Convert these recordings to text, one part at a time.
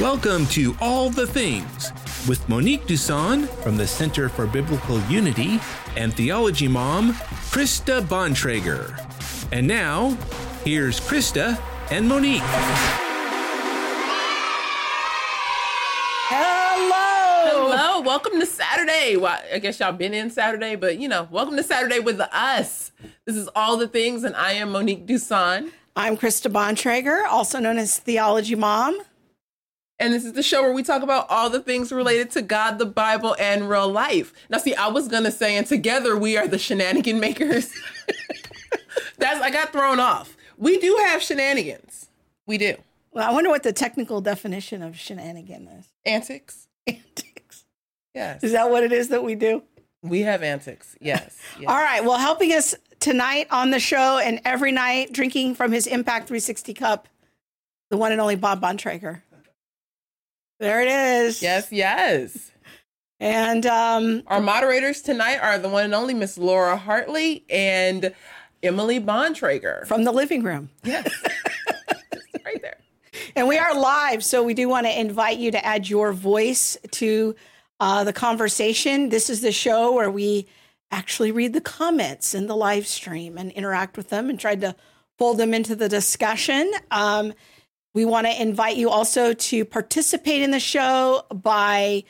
Welcome to All the Things with Monique Duson from the Center for Biblical Unity and Theology Mom, Krista Bontrager. And now, here's Krista and Monique. Hello. Hello, welcome to Saturday. Well, I guess y'all been in Saturday, but you know, welcome to Saturday with us. This is all the things, and I am Monique Duson. I'm Krista Bontrager, also known as Theology Mom. And this is the show where we talk about all the things related to God, the Bible, and real life. Now, see, I was gonna say, and together we are the shenanigan makers. That's I got thrown off. We do have shenanigans. We do. Well, I wonder what the technical definition of shenanigan is. Antics. Antics. Yes. Is that what it is that we do? We have antics. Yes. yes. All right. Well, helping us tonight on the show and every night, drinking from his Impact 360 cup, the one and only Bob Bontrager. There it is. Yes, yes. And um, Our moderators tonight are the one and only Miss Laura Hartley and Emily Bontrager. from the living room. Yes. right there. And we are live, so we do want to invite you to add your voice to uh, the conversation. This is the show where we actually read the comments in the live stream and interact with them and try to fold them into the discussion. Um, we want to invite you also to participate in the show by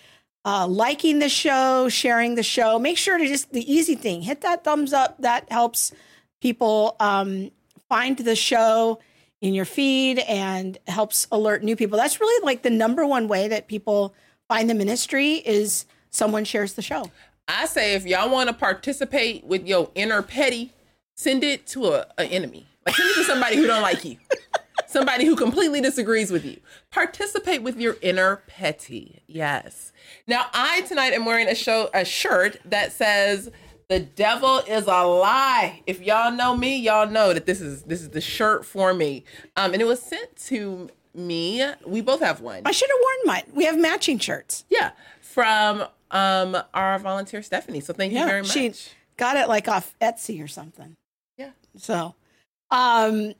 uh, liking the show, sharing the show. Make sure to just the easy thing hit that thumbs up. That helps people um, find the show in your feed and helps alert new people. That's really like the number one way that people find the ministry is someone shares the show. I say if y'all want to participate with your inner petty, send it to a, a enemy. Like send it to somebody who don't like you. Somebody who completely disagrees with you. Participate with your inner petty. Yes. Now I tonight am wearing a show a shirt that says the devil is a lie. If y'all know me, y'all know that this is this is the shirt for me. Um, and it was sent to me. We both have one. I should have worn mine. We have matching shirts. Yeah, from um our volunteer Stephanie. So thank you very much. she got it like off Etsy or something. Yeah. So, um,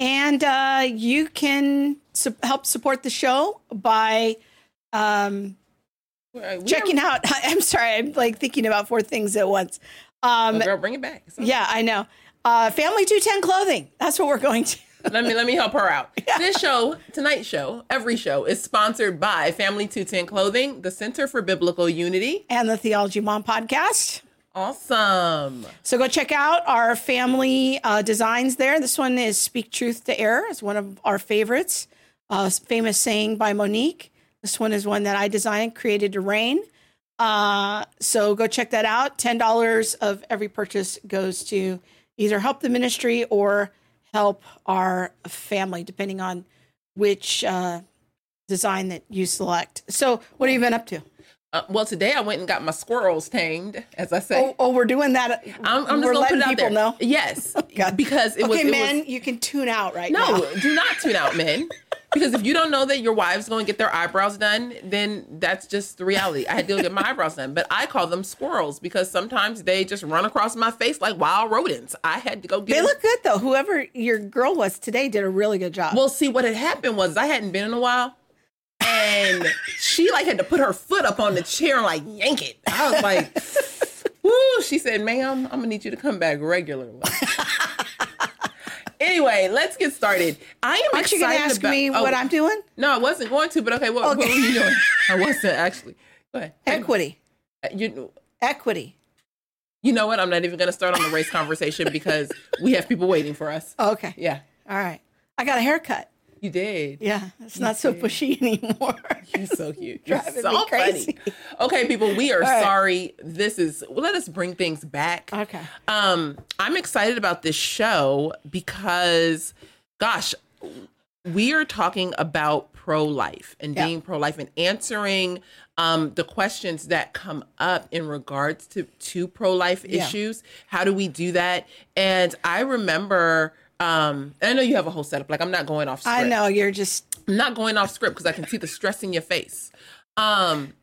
and uh, you can su- help support the show by um, checking are- out. I'm sorry, I'm like thinking about four things at once. Um, Oh, girl, bring it back. Yeah, I know. Uh, Family 210 clothing. That's what we're going to. let me let me help her out. This show, tonight's show, every show is sponsored by Family 210 Clothing, the Center for Biblical Unity. And the Theology Mom podcast. Awesome. So go check out our family uh, designs there. This one is "Speak Truth to Error." It's one of our favorites. Uh, famous saying by Monique. This one is one that I designed, created to reign. Uh, so go check that out. Ten dollars of every purchase goes to either help the ministry or help our family, depending on which uh, design that you select. So, what have you been up to? Uh, well, today I went and got my squirrels tamed, as I say. Oh, oh we're doing that. I'm, I'm just we're gonna put it out people there. know. Yes, God. because it okay, was. it men, was- you can tune out right now. no, do not tune out, men. Because if you don't know that your wife's going to get their eyebrows done, then that's just the reality. I had to get my eyebrows done, but I call them squirrels because sometimes they just run across my face like wild rodents. I had to go get. They them- look good though. Whoever your girl was today did a really good job. Well, see, what had happened was I hadn't been in a while, and she like had to put her foot up on the chair and like yank it. I was like, "Woo!" She said, "Ma'am, I'm gonna need you to come back regularly." anyway, let's get started. I am Aren't you going to ask about- me oh, what I'm doing? No, I wasn't going to, but okay, what, what were you doing? I wasn't actually. Go ahead. Equity. Uh, you, Equity. you know what? I'm not even going to start on the race conversation because we have people waiting for us. Okay. Yeah, All right. I got a haircut. You did. Yeah, it's not so pushy anymore. You're so cute. You're Driving so me crazy. funny. Okay, people, we are right. sorry. This is well, let us bring things back. Okay. Um, I'm excited about this show because gosh, we are talking about pro-life and Yeah. being pro-life and answering um, the questions that come up in regards to to pro-life Yeah. issues. How do we do that? And I remember um, I know you have a whole setup. Like I'm not going off. Script. I know you're just I'm not going off script because I can see the stress in your face. Um,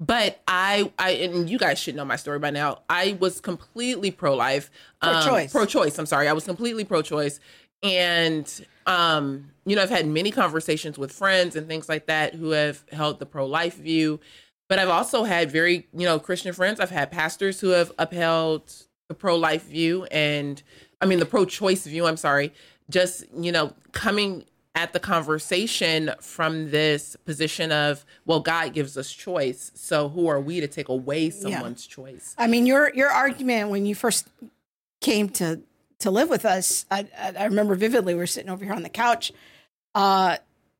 but I, I, and you guys should know my story by now. I was completely pro life, Pro-choice. pro choice. I'm sorry, I was completely pro choice, and um, you know, I've had many conversations with friends and things like that who have held the pro life view. But I've also had very, you know, Christian friends. I've had pastors who have upheld the pro life view and, I mean, the pro choice view, I'm sorry, just, you know, coming at the conversation from this position of, well, God gives us choice. So who are we to take away someone's yeah. choice? I mean, your your argument when you first came to to live with us, I, I remember vividly. We were sitting over here on the couch, uh,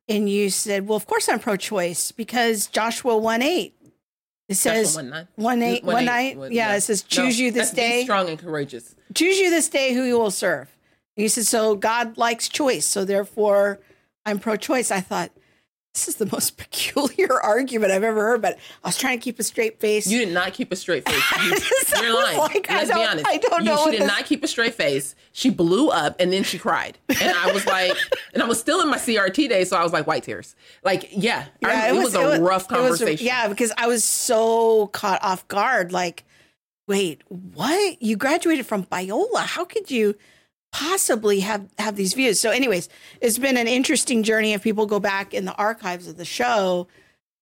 and you said, "Well, of course I'm pro-choice because Joshua one eight it says one, nine. one eight one, one eight. One, yeah, yeah, it says choose no, you this day. strong and courageous. Choose you this day who you will serve. And you said so. God likes choice, so therefore I'm pro-choice. I thought this is the most peculiar argument I've ever heard, but I was trying to keep a straight face. You did not keep a straight face. You, are lying. Like, Let's be honest. I don't know. You, she did this... not keep a straight face. She blew up and then she cried. And I was like, and I was still in my CRT day, so I was like, white tears. Like, yeah, yeah I, it, it, was, was a it rough conversation. Was, yeah, because I was so caught off guard. Like, wait, what? You graduated from Biola. How could you? Possibly have have these views. So, anyways, it's been an interesting journey. If people go back in the archives of the show,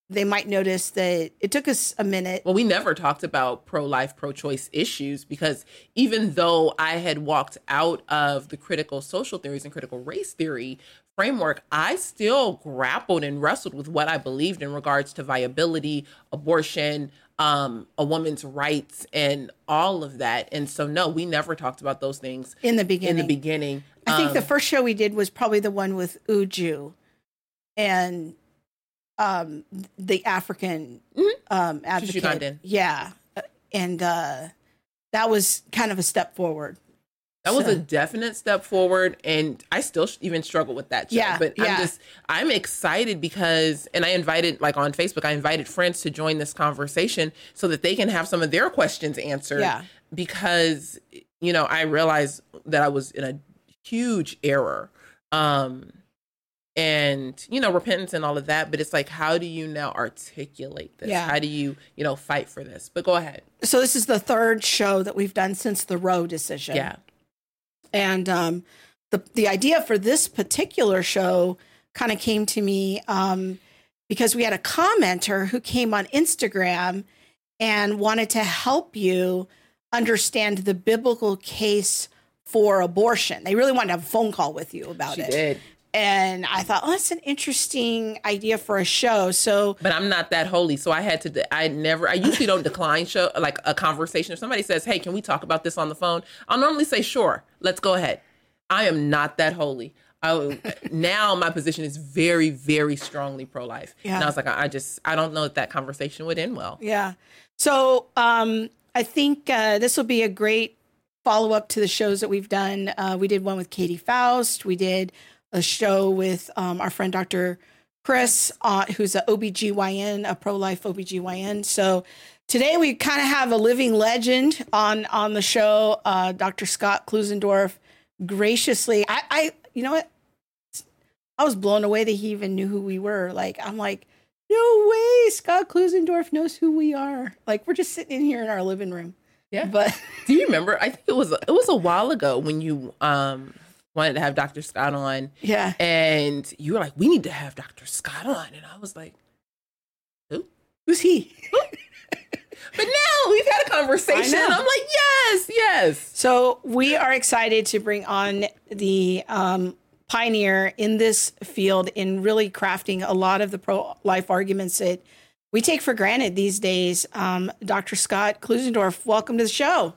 they might notice that it took us a minute. Well, we never talked about pro life, pro choice issues because even though I had walked out of the critical social theories and critical race theory framework, I still grappled and wrestled with what I believed in regards to viability, abortion, um, a woman's rights and all of that. And so, no, we never talked about those things in the beginning. In the beginning, I um, think the um, first show we did was probably the one with Uju and um, the African mm-hmm. um, advocate. Yeah, and uh, that was kind of a step forward. That was a definite step forward, and I still even struggle with that. Show. Yeah, but yeah. I'm just I'm excited because, and I invited like on Facebook, I invited friends to join this conversation so that they can have some of their questions answered. Yeah, because you know I realized that I was in a huge error, um, and you know repentance and all of that. But it's like, how do you now articulate this? Yeah. How do you you know fight for this? But go ahead. So this is the third show that we've done since the Roe decision. Yeah and um, the the idea for this particular show kind of came to me um, because we had a commenter who came on Instagram and wanted to help you understand the biblical case for abortion. They really wanted to have a phone call with you about she it. Did. And I thought, oh, that's an interesting idea for a show. So, but I'm not that holy, so I had to. I never. I usually don't decline show like a conversation. If somebody says, "Hey, can we talk about this on the phone?" I'll normally say, "Sure, let's go ahead." I am not that holy. I, now my position is very, very strongly pro life. Yeah. And I was like, I, I, just, I don't know if that conversation would end well. Yeah. So um, I think uh, this will be a great follow up to the shows that we've done. Uh, we did one with Katie Faust. We did a show with um, our friend Dr. Chris, uh, who's a OBGYN, a pro-life OBGYN. So today we kind of have a living legend on on the show, uh, Dr. Scott Klusendorf. Graciously, I, I, you know what? I was blown away that he even knew who we were. Like, I'm like, no way, Scott Klusendorf knows who we are. Like, we're just sitting in here in our living room. Yeah. But do you remember? I think it was it was a while ago when you um wanted to have Dr. Scott on. Yeah. And you were like, we need to have Dr. Scott on. And I was like, who? Who's he? but now we've had a conversation. I'm like, yes, yes. So we are excited to bring on the um, pioneer in this field in really crafting a lot of the pro life arguments that we take for granted these days. Um, Dr. Scott Klusendorf, welcome to the show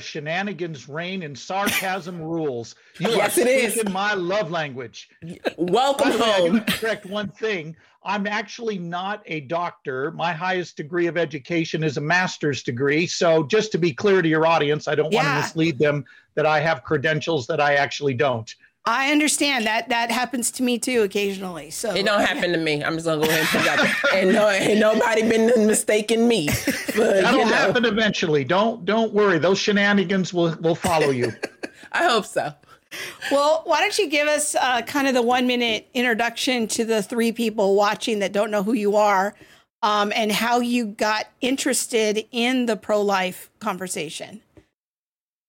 shenanigans reign and sarcasm rules. You yes, are speaking my love language. Welcome home. correct one thing. I'm actually not a doctor. My highest degree of education is a master's degree. So just to be clear to your audience, I don't yeah. want to mislead them that I have credentials that I actually don't. I understand that that happens to me too occasionally. So it don't happen to me. I'm just gonna go ahead and put that. and no, ain't nobody been mistaken me. But, That'll you know. happen eventually. Don't don't worry. Those shenanigans will will follow you. I hope so. Well, why don't you give us uh, kind of the one minute introduction to the three people watching that don't know who you are, um, and how you got interested in the pro life conversation.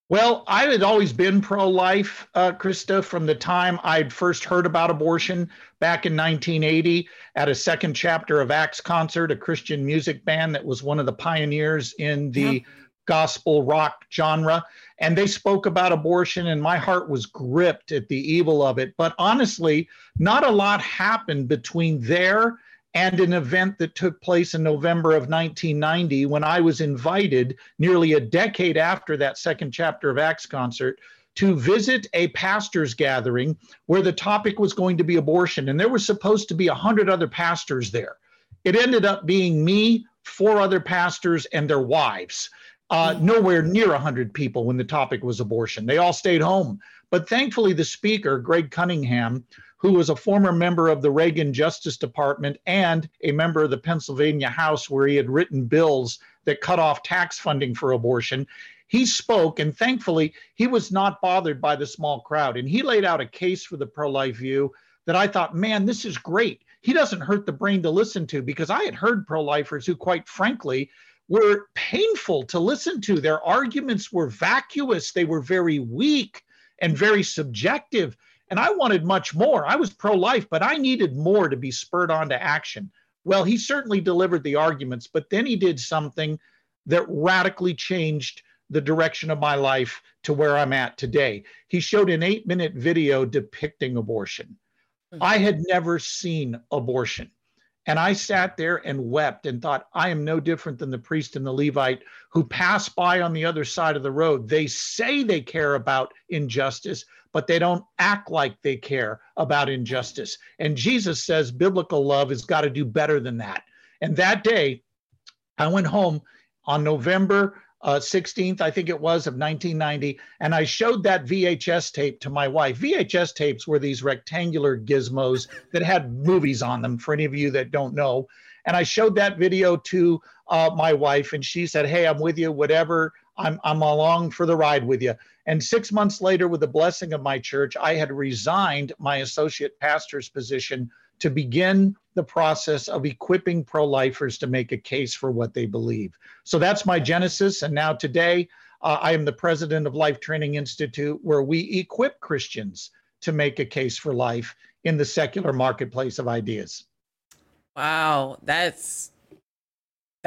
Well, I had always been pro life, uh, Krista, from the time I'd first heard about abortion back in 1980 at a second chapter of Acts Concert, a Christian music band that was one of the pioneers in the yeah. gospel rock genre. And they spoke about abortion, and my heart was gripped at the evil of it. But honestly, not a lot happened between there and an event that took place in November of 1990 when I was invited nearly a decade after that second chapter of Acts concert to visit a pastor's gathering where the topic was going to be abortion. And there were supposed to be 100 other pastors there. It ended up being me, four other pastors, and their wives. Uh, mm. nowhere near 100 people when the topic was abortion. They all stayed home. But thankfully, the speaker, Greg Cunningham, who was a former member of the Reagan Justice Department and a member of the Pennsylvania House, where he had written bills that cut off tax funding for abortion. He spoke, and thankfully, he was not bothered by the small crowd. And he laid out a case for the pro life view that I thought, man, this is great. He doesn't hurt the brain to listen to because I had heard pro lifers who, quite frankly, were painful to listen to. Their arguments were vacuous, they were very weak and very subjective. And I wanted much more. I was pro life, but I needed more to be spurred on to action. Well, he certainly delivered the arguments, but then he did something that radically changed the direction of my life to where I'm at today. He showed an eight minute video depicting abortion. Mm-hmm. I had never seen abortion. And I sat there and wept and thought, I am no different than the priest and the Levite who pass by on the other side of the road. They say they care about injustice, but they don't act like they care about injustice. And Jesus says biblical love has got to do better than that. And that day, I went home on November uh, 16th, I think it was, of 1990. And I showed that VHS tape to my wife. VHS tapes were these rectangular gizmos that had movies on them, for any of you that don't know. And I showed that video to uh, my wife, and she said, Hey, I'm with you, whatever. I'm, I'm along for the ride with you. And six months later, with the blessing of my church, I had resigned my associate pastor's position to begin the process of equipping pro lifers to make a case for what they believe. So that's my genesis. And now today, uh, I am the president of Life Training Institute, where we equip Christians to make a case for life in the secular marketplace of ideas. Wow, that's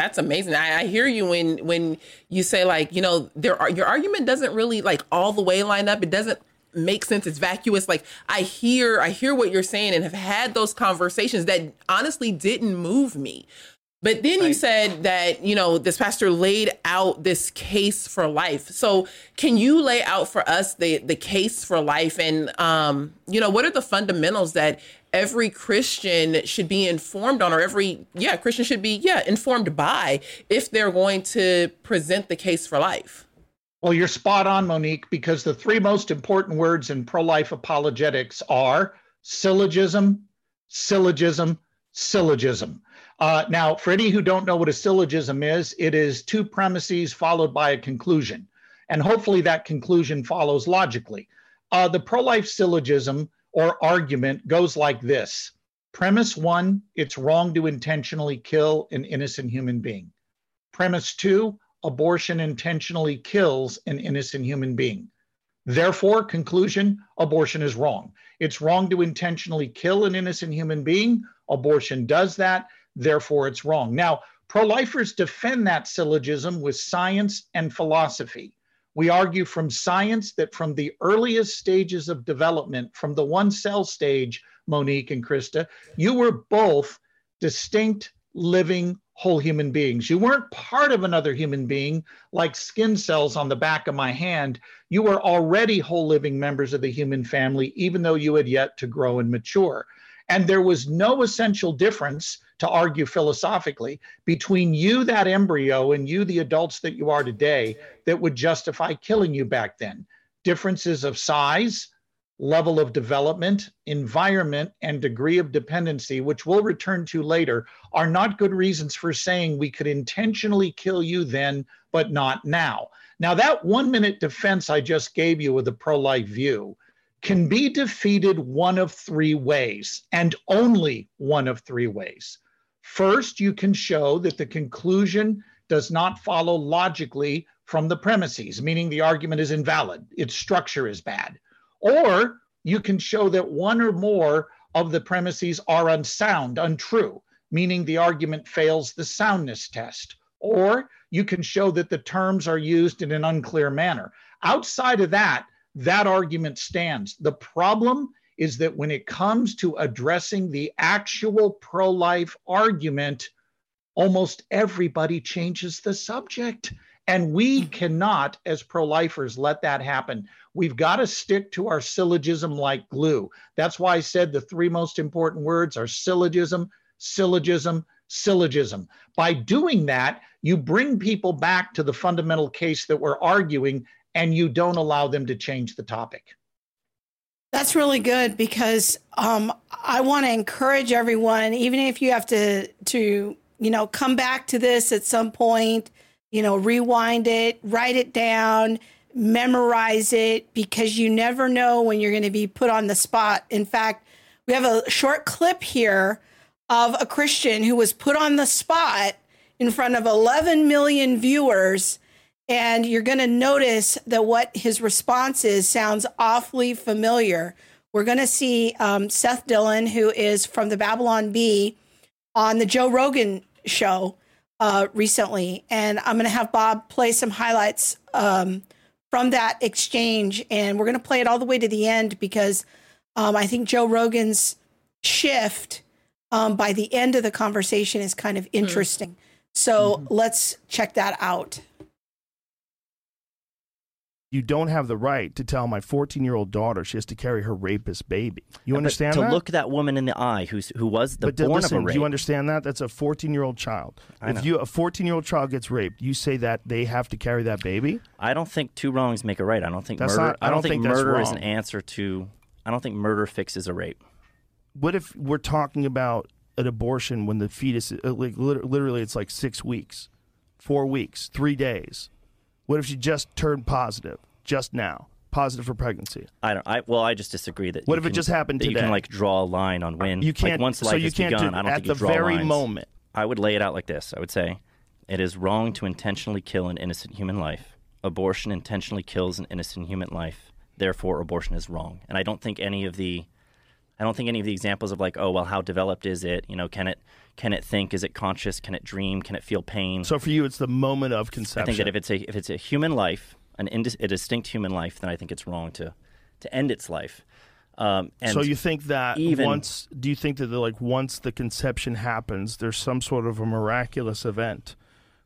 that's amazing. I, I, hear you when when you say like you know there are your argument doesn't really like all the way line up. It doesn't make sense it's vacuous like i hear i hear what you're saying and have had those conversations that honestly didn't move me but then you said that you know this pastor laid out this case for life. So can you lay out for us the the case for life? And um you know what are the fundamentals that every christian should be informed on or every yeah christian should be yeah informed by if they're going to present the case for life? Well, you're spot on, Monique, because the three most important words in pro life apologetics are syllogism, syllogism, syllogism. Uh, now, for any who don't know what a syllogism is, it is two premises followed by a conclusion. And hopefully that conclusion follows logically. Uh, the pro life syllogism or argument goes like this Premise one, it's wrong to intentionally kill an innocent human being. Premise two, abortion intentionally kills an innocent human being. Therefore, conclusion abortion is wrong. It's wrong to intentionally kill an innocent human being. Abortion does that. Therefore, it's wrong. Now, pro lifers defend that syllogism with science and philosophy. We argue from science that from the earliest stages of development, from the one cell stage, Monique and Krista, you were both distinct living whole human beings. You weren't part of another human being like skin cells on the back of my hand. You were already whole living members of the human family, even though you had yet to grow and mature. And there was no essential difference, to argue philosophically, between you, that embryo, and you, the adults that you are today, that would justify killing you back then. Differences of size, level of development, environment, and degree of dependency, which we'll return to later, are not good reasons for saying we could intentionally kill you then, but not now. Now, that one minute defense I just gave you with a pro life view can be defeated one of three ways, and only one of three ways. First, you can show that the conclusion does not follow logically from the premises, meaning the argument is invalid, its structure is bad. Or you can show that one or more of the premises are unsound, untrue, meaning the argument fails the soundness test. Or you can show that the terms are used in an unclear manner. Outside of that, that argument stands. The problem is that when it comes to addressing the actual pro life argument, almost everybody changes the subject. And we cannot, as pro lifers, let that happen. We've got to stick to our syllogism like glue. That's why I said the three most important words are syllogism, syllogism, syllogism. By doing that, you bring people back to the fundamental case that we're arguing and you don't allow them to change the topic. That's really good because um, I want to encourage everyone, even if you have to to you know come back to this at some point, you know, rewind it, write it down, memorize it, because you never know when you're going to be put on the spot. In fact, we have a short clip here of a Christian who was put on the spot in front of 11 million viewers and you're going to notice that what his response is sounds awfully familiar. We're going to see um, Seth Dillon, who is from the Babylon Bee, on the Joe Rogan show uh, recently. And I'm going to have Bob play some highlights um, from that exchange. And we're going to play it all the way to the end because um, I think Joe Rogan's shift um, by the end of the conversation is kind of hmm. interesting. Mm. So mm-hmm. let's check that out you don't have the right to tell my 14 year old daughter she has to carry her rapist baby. You understand to that? look that woman in the eye who's who was the but born listen, of a rape. Do you understand that? That's a 14 year old child. I if know. you a 14 year old child gets raped, you say that they have to carry that baby? I don't think two wrongs make a right. I don't think that's murder. Not, I, don't don't think, think murder is an answer to. I don't think murder fixes a rape. What if we're talking about an abortion when the fetus, uh, like literally, it's like six weeks, four weeks, three days? What if she just turned positive? just now positive for pregnancy. I don't. I well, I just disagree that. What if can, it just happened today? You can like draw a line on when you can't. Like, once life so you can't begun, do, I don't at think the you draw very lines. moment. I would lay it out like this. I would say, it is wrong to intentionally kill an innocent human life. Abortion intentionally kills an innocent human life. Therefore, abortion is wrong. And I don't think any of the, I don't think any of the examples of like, oh well, how developed is it? You know, can it can it think? Is it conscious? Can it dream? Can it feel pain? So for you, it's the moment of conception. I think that if it's a if it's a human life an indis- a distinct human life, then I think it's wrong to to end its life. Um, so you think that even, once? Do you think that the, like once the conception happens, there's some sort of a miraculous event,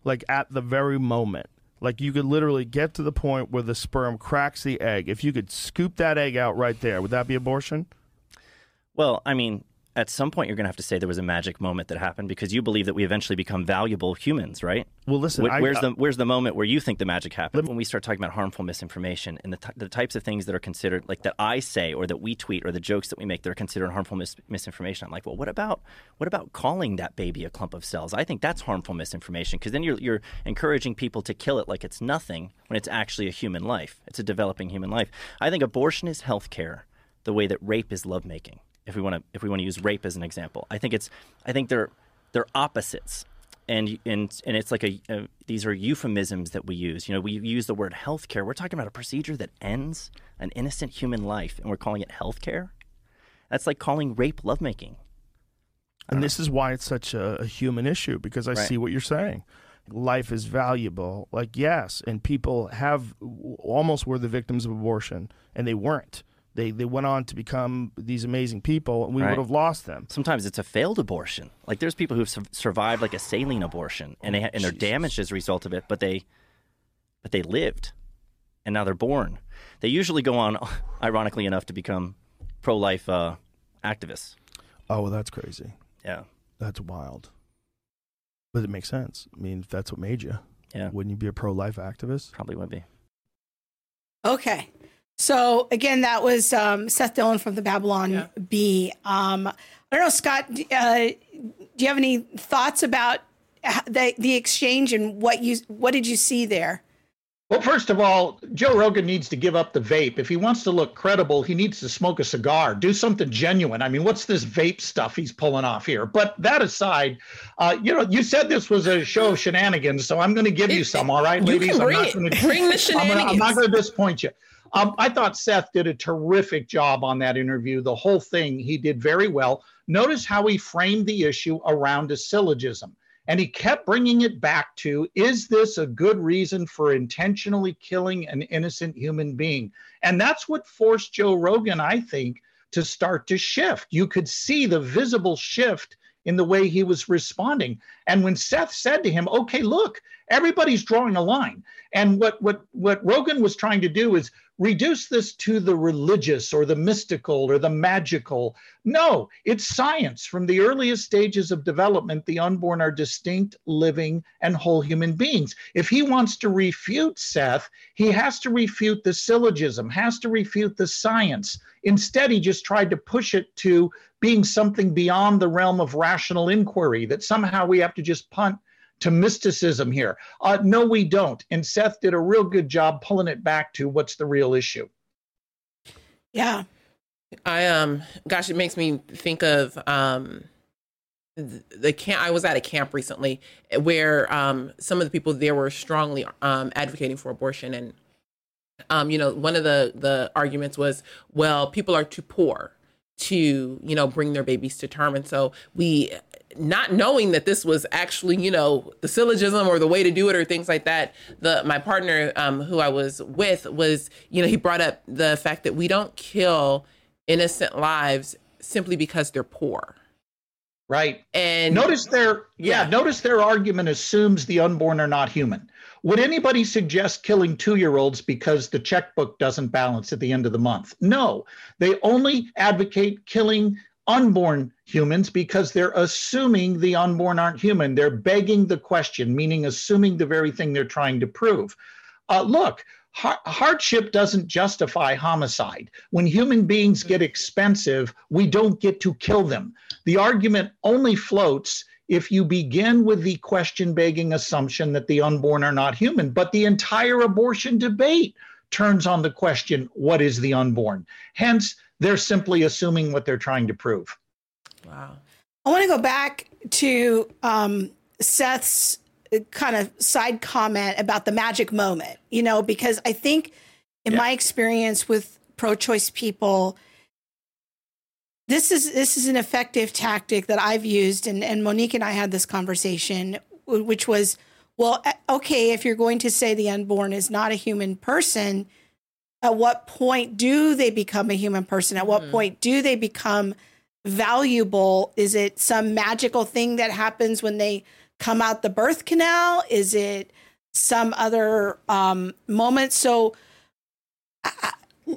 like at the very moment, like you could literally get to the point where the sperm cracks the egg. If you could scoop that egg out right there, would that be abortion? Well, I mean, at some point you're going to have to say there was a magic moment that happened because you believe that we eventually become valuable humans, right? Well, listen, where's I, the where's the moment where you think the magic happened? when we start talking about harmful misinformation and the, t- the types of things that are considered like that I say or that we tweet or the jokes that we make that are considered harmful mis- misinformation. I'm like, well, what about what about calling that baby a clump of cells? I think that's harmful misinformation because then you're you're encouraging people to kill it like it's nothing when it's actually a human life. It's a developing human life. I think abortion is health care the way that rape is lovemaking if we want to if we want to use rape as an example. I think it's I think they're they're opposites. And, and and it's like a, a these are euphemisms that we use. You know, we use the word healthcare. We're talking about a procedure that ends an innocent human life, and we're calling it healthcare. That's like calling rape lovemaking. And this is why it's such a, a human issue because I right. see what you're saying. Life is valuable. Like yes, and people have almost were the victims of abortion, and they weren't they they went on to become these amazing people, and we right. would have lost them. Sometimes it's a failed abortion. Like there's people who've su- survived like a saline abortion, and they and they're damaged as a result of it, but they but they lived, and now they're born. They usually go on, ironically enough, to become pro life uh, activists. Oh, well, that's crazy. Yeah, that's wild. But it makes sense. I mean, if that's what made you, yeah, wouldn't you be a pro life activist? Probably would be. Okay. So again, that was um, Seth Dillon from the Babylon yeah. Bee. Um, I don't know, Scott. Uh, do you have any thoughts about the the exchange and what you what did you see there? Well, first of all, Joe Rogan needs to give up the vape. If he wants to look credible, he needs to smoke a cigar, do something genuine. I mean, what's this vape stuff he's pulling off here? But that aside, uh, you know, you said this was a show of shenanigans, so I'm going to give you some. All right, you ladies, can bring, I'm not going to bring the shenanigans. I'm, I'm not going to disappoint you. Um, I thought Seth did a terrific job on that interview. The whole thing he did very well. Notice how he framed the issue around a syllogism. And he kept bringing it back to is this a good reason for intentionally killing an innocent human being? And that's what forced Joe Rogan, I think, to start to shift. You could see the visible shift in the way he was responding. And when Seth said to him, okay, look, everybody's drawing a line. And what, what, what Rogan was trying to do is reduce this to the religious or the mystical or the magical. No, it's science. From the earliest stages of development, the unborn are distinct, living, and whole human beings. If he wants to refute Seth, he has to refute the syllogism, has to refute the science. Instead, he just tried to push it to being something beyond the realm of rational inquiry, that somehow we have to just punt to mysticism here. Uh, no, we don't. And Seth did a real good job pulling it back to what's the real issue. Yeah. I um gosh, it makes me think of um the camp I was at a camp recently where um some of the people there were strongly um advocating for abortion and um you know one of the the arguments was well people are too poor to you know bring their babies to term and so we not knowing that this was actually, you know, the syllogism or the way to do it or things like that, the my partner um, who I was with was, you know, he brought up the fact that we don't kill innocent lives simply because they're poor. Right. And notice their yeah, yeah, notice their argument assumes the unborn are not human. Would anybody suggest killing two year olds because the checkbook doesn't balance at the end of the month? No. They only advocate killing unborn humans because they're assuming the unborn aren't human. They're begging the question, meaning assuming the very thing they're trying to prove. Uh, look, ha- hardship doesn't justify homicide. When human beings get expensive, we don't get to kill them. The argument only floats if you begin with the question begging assumption that the unborn are not human. But the entire abortion debate turns on the question what is the unborn? Hence, they're simply assuming what they're trying to prove. Wow. I want to go back to um, Seth's kind of side comment about the magic moment, you know, because I think in yeah. my experience with pro choice people, this is this is an effective tactic that I've used and, and Monique and I had this conversation, which was, well, okay, if you're going to say the unborn is not a human person, at what point do they become a human person? At what mm-hmm. point do they become valuable? Is it some magical thing that happens when they come out the birth canal? Is it some other um, moment? So, I,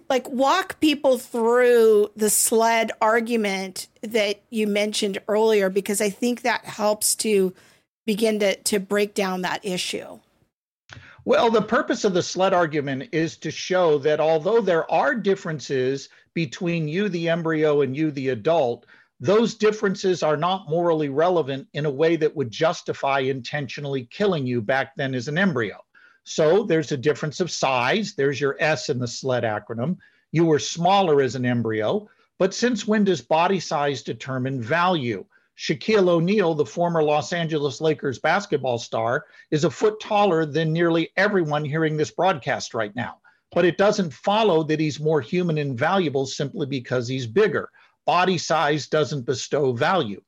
like, walk people through the sled argument that you mentioned earlier, because I think that helps to begin to to break down that issue. Well, the purpose of the sled argument is to show that although there are differences between you, the embryo, and you, the adult, those differences are not morally relevant in a way that would justify intentionally killing you back then as an embryo. So there's a difference of size. There's your S in the SLED acronym. You were smaller as an embryo. But since when does body size determine value? Shaquille O'Neal, the former Los Angeles Lakers basketball star, is a foot taller than nearly everyone hearing this broadcast right now. But it doesn't follow that he's more human and valuable simply because he's bigger. Body size doesn't bestow value.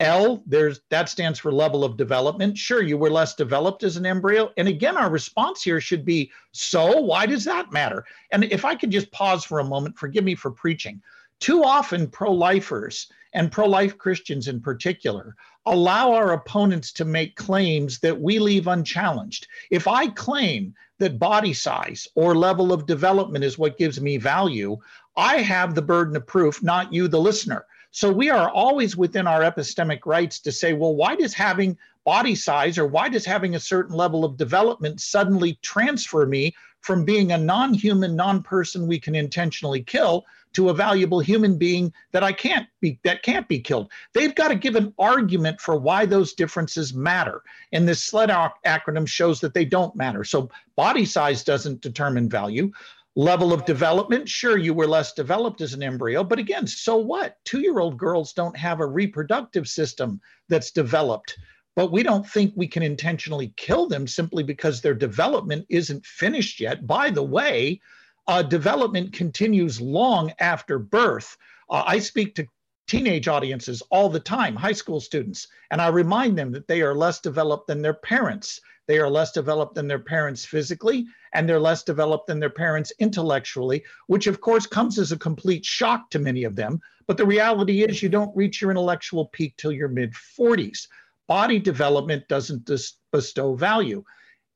L, there's that stands for level of development. Sure, you were less developed as an embryo. And again, our response here should be so why does that matter? And if I could just pause for a moment, forgive me for preaching. Too often, pro lifers and pro life Christians in particular allow our opponents to make claims that we leave unchallenged. If I claim that body size or level of development is what gives me value, I have the burden of proof, not you, the listener. So we are always within our epistemic rights to say, well, why does having body size or why does having a certain level of development suddenly transfer me from being a non human, non person we can intentionally kill to a valuable human being that I can't be that can't be killed. They've got to give an argument for why those differences matter. And this SLED acronym shows that they don't matter. So body size doesn't determine value. Level of development, sure, you were less developed as an embryo, but again, so what? Two year old girls don't have a reproductive system that's developed but we don't think we can intentionally kill them simply because their development isn't finished yet. By the way, uh, development continues long after birth. Uh, I speak to teenage audiences all the time, high school students, and I remind them that they are less developed than their parents. They are less developed than their parents physically, and they're less developed than their parents intellectually, which of course comes as a complete shock to many of them. But the reality is, you don't reach your intellectual peak till your mid 40s. Body development doesn't bestow value.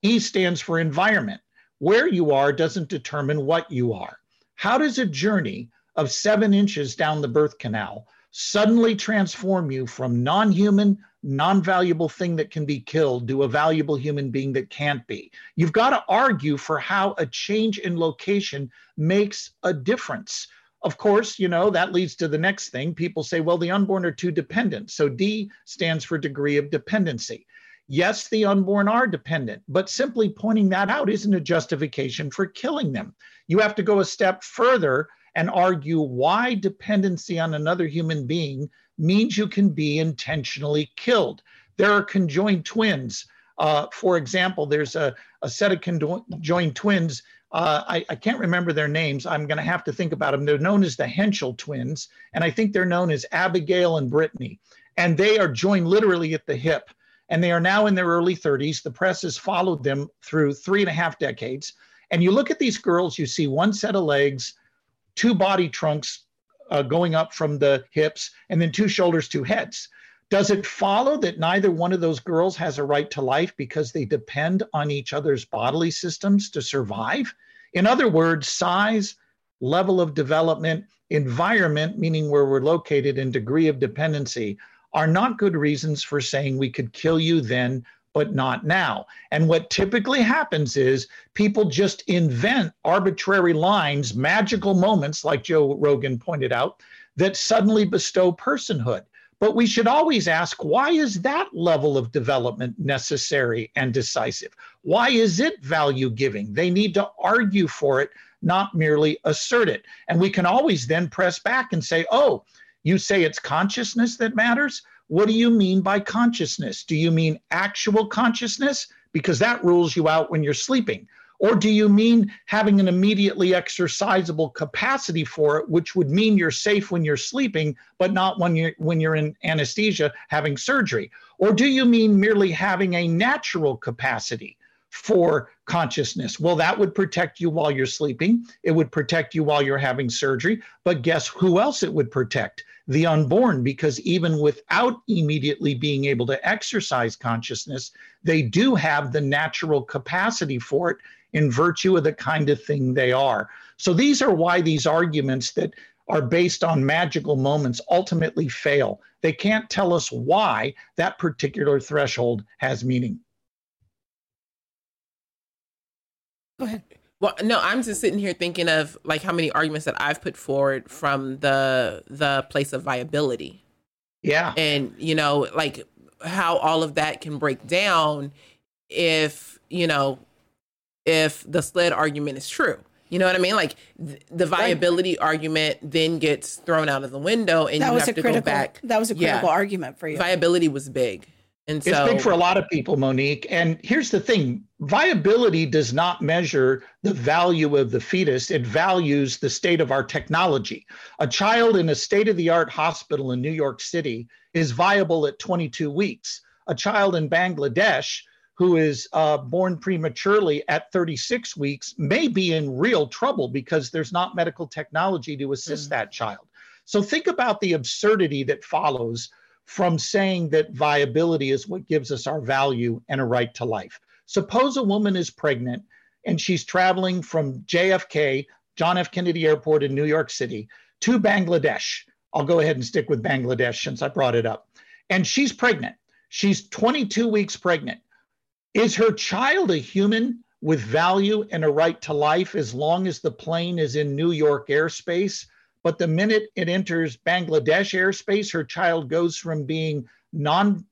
E stands for environment. Where you are doesn't determine what you are. How does a journey of seven inches down the birth canal suddenly transform you from non human, non valuable thing that can be killed to a valuable human being that can't be? You've got to argue for how a change in location makes a difference. Of course, you know, that leads to the next thing. People say, well, the unborn are too dependent. So D stands for degree of dependency. Yes, the unborn are dependent, but simply pointing that out isn't a justification for killing them. You have to go a step further and argue why dependency on another human being means you can be intentionally killed. There are conjoined twins. Uh, for example, there's a, a set of conjoined twins. Uh, I, I, can't remember their names. I'm going to have to think about them. They're known as the Hensel twins, and I think they're known as Abigail and Brittany. And they are joined literally at the hip and they are now in their early 30s. The press has followed them through three and a half decades. And you look at these girls, you see one set of legs, two body trunks uh, going up from the hips, and then two shoulders, two heads. Does it follow that neither one of those girls has a right to life because they depend on each other's bodily systems to survive? In other words, size, level of development, environment, meaning where we're located, and degree of dependency are not good reasons for saying we could kill you then, but not now. And what typically happens is people just invent arbitrary lines, magical moments, like Joe Rogan pointed out, that suddenly bestow personhood. But we should always ask why is that level of development necessary and decisive? Why is it value giving? They need to argue for it, not merely assert it. And we can always then press back and say, oh, you say it's consciousness that matters. What do you mean by consciousness? Do you mean actual consciousness? Because that rules you out when you're sleeping. Or do you mean having an immediately exercisable capacity for it, which would mean you're safe when you're sleeping, but not when you're when you're in anesthesia having surgery? Or do you mean merely having a natural capacity? For consciousness. Well, that would protect you while you're sleeping. It would protect you while you're having surgery. But guess who else it would protect? The unborn, because even without immediately being able to exercise consciousness, they do have the natural capacity for it in virtue of the kind of thing they are. So these are why these arguments that are based on magical moments ultimately fail. They can't tell us why that particular threshold has meaning. Go ahead. Well, no, I'm just sitting here thinking of like how many arguments that I've put forward from the the place of viability. Yeah. And you know, like how all of that can break down if, you know, if the sled argument is true. You know what I mean? Like th- the viability right. argument then gets thrown out of the window and that you was have a to critical, go back. That was a critical yeah. argument for you. Viability was big. And so, it's big for a lot of people, Monique. And here's the thing viability does not measure the value of the fetus, it values the state of our technology. A child in a state of the art hospital in New York City is viable at 22 weeks. A child in Bangladesh who is uh, born prematurely at 36 weeks may be in real trouble because there's not medical technology to assist mm. that child. So think about the absurdity that follows from saying that viability is what gives us our value and a right to life. Suppose a woman is pregnant and she's traveling from JFK, John F. Kennedy Airport in New York City, to Bangladesh. I'll go ahead and stick with Bangladesh since I brought it up. And she's pregnant. She's 22 weeks pregnant. Is her child a human with value and a right to life as long as the plane is in New York airspace? But the minute it enters Bangladesh airspace, her child goes from being non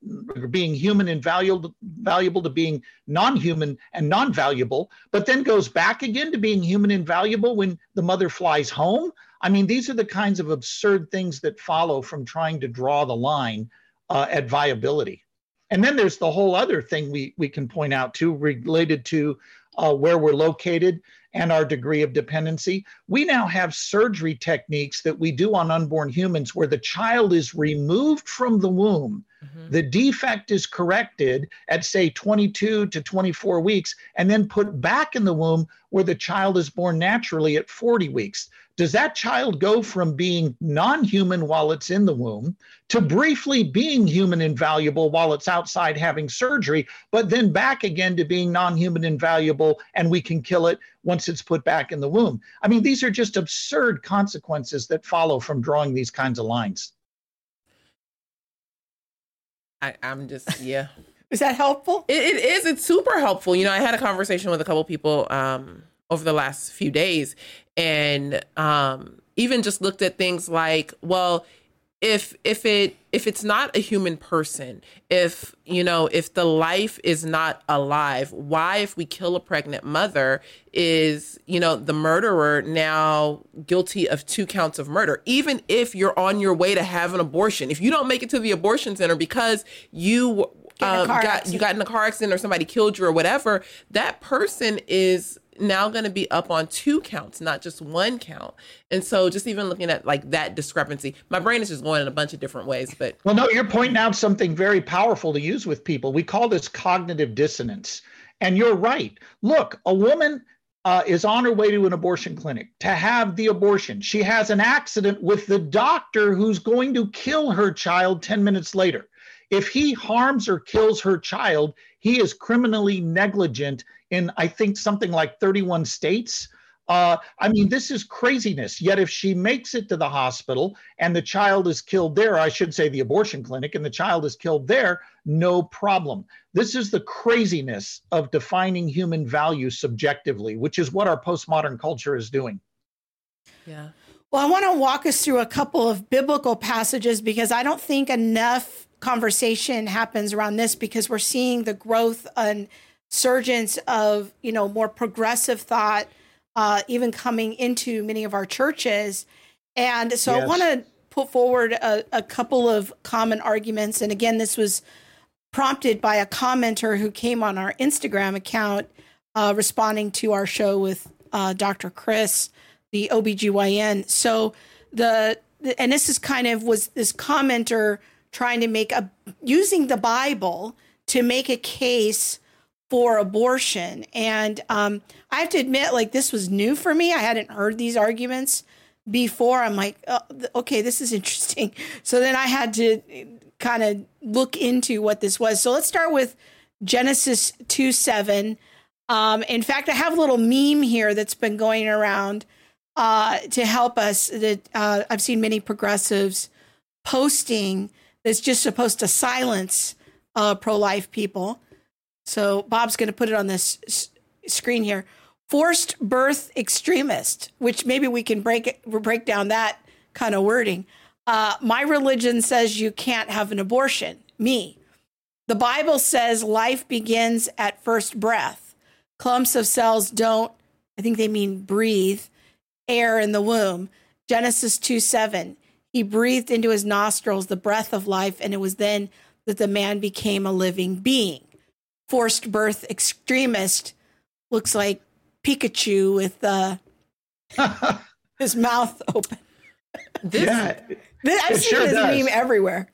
being human and valuable valuable to being non-human and non-valuable but then goes back again to being human and valuable when the mother flies home. I mean these are the kinds of absurd things that follow from trying to draw the line uh, at viability. And then there's the whole other thing we we can point out too related to uh, where we're located and our degree of dependency. We now have surgery techniques that we do on unborn humans where the child is removed from the womb. Mm-hmm. The defect is corrected at, say, 22 to 24 weeks, and then put back in the womb where the child is born naturally at 40 weeks does that child go from being non human while it's in the womb to briefly being human and valuable while it's outside having surgery, but then back again to being non human and valuable and we can kill it once it's put back in the womb? I mean, these are just absurd consequences that follow from drawing these kinds of lines. I, am just, yeah. is that helpful? It, it is. It's super helpful. You know, I had a conversation with a couple people um, over the last few days, and um, even just looked at things like, well, if if it if it's not a human person if you know if the life is not alive why if we kill a pregnant mother is you know the murderer now guilty of two counts of murder. Even if you're on your way to have an abortion if you don't make it to the abortion center because you um, got you got in a car accident or somebody killed you or whatever that person is now going to be up on two counts, not just one count. And so just even looking at like that discrepancy, my brain is just going in a bunch of different ways. But well, no, you're pointing out something very powerful to use with people. We call this cognitive dissonance. And you're right. Look, a woman uh, is on her way to an abortion clinic to have the abortion. She has an accident with the doctor who's going to kill her child 10 minutes later. If he harms or kills her child, he is criminally negligent in, I think, something like 31 states. Uh, I mean, this is craziness. Yet, if she makes it to the hospital and the child is killed there, I should say the abortion clinic, and the child is killed there, no problem. This is the craziness of defining human value subjectively, which is what our postmodern culture is doing. Yeah. Well, I want to walk us through a couple of biblical passages because I don't think enough conversation happens around this because we're seeing the growth and surgence of you know more progressive thought uh, even coming into many of our churches. And so yes. i want to put forward a, a, couple of common arguments. And again this was prompted by a commenter who came on our instagram account uh, responding to our show with uh, dr chris the obgyn so the, the and this is kind of was this commenter trying to make a using the Bible to make a case for abortion. And um, I have to admit, like this was new for me. I hadn't heard these arguments before. I'm like, oh, okay, this is interesting. So then I had to kind of look into what this was. So let's start with Genesis 2 7. Um, in fact, I have a little meme here that's been going around uh, to help us. That uh, I've seen many progressives posting that's just supposed to silence uh, pro life people. So Bob's going to put it on this s- screen here. Forced birth extremist, which maybe we can break it, break down that kind of wording. Uh, my religion says you can't have an abortion. Me. The Bible says life begins at first breath. Clumps of cells don't, I think they mean breathe, air in the womb. Genesis 2 7 he breathed into his nostrils the breath of life, and it was then that the man became a living being. Forced birth extremist looks like Pikachu with uh, his mouth open. This, yeah, I've seen sure this does. meme everywhere.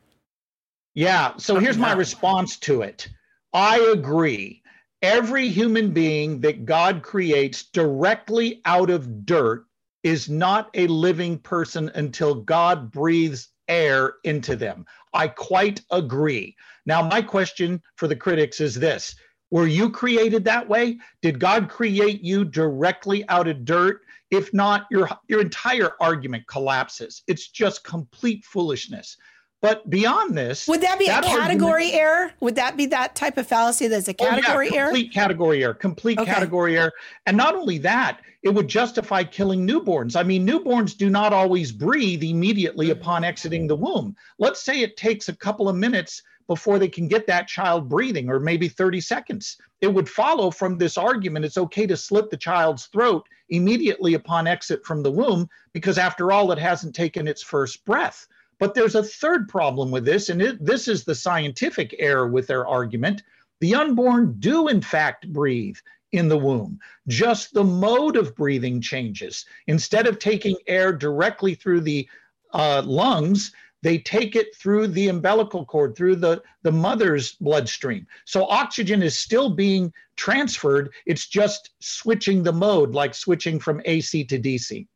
Yeah. So here's my response to it. I agree. Every human being that God creates directly out of dirt is not a living person until God breathes air into them. I quite agree. Now, my question for the critics is this Were you created that way? Did God create you directly out of dirt? If not, your, your entire argument collapses. It's just complete foolishness. But beyond this, would that be that a category argument, error? Would that be that type of fallacy that's a category oh, yeah, complete error? category error, complete okay. category error. And not only that, it would justify killing newborns. I mean, newborns do not always breathe immediately upon exiting the womb. Let's say it takes a couple of minutes before they can get that child breathing, or maybe 30 seconds. It would follow from this argument it's okay to slit the child's throat immediately upon exit from the womb because, after all, it hasn't taken its first breath. But there's a third problem with this, and it, this is the scientific error with their argument. The unborn do, in fact, breathe in the womb. Just the mode of breathing changes. Instead of taking air directly through the uh, lungs, they take it through the umbilical cord, through the, the mother's bloodstream. So oxygen is still being transferred. It's just switching the mode, like switching from AC to DC.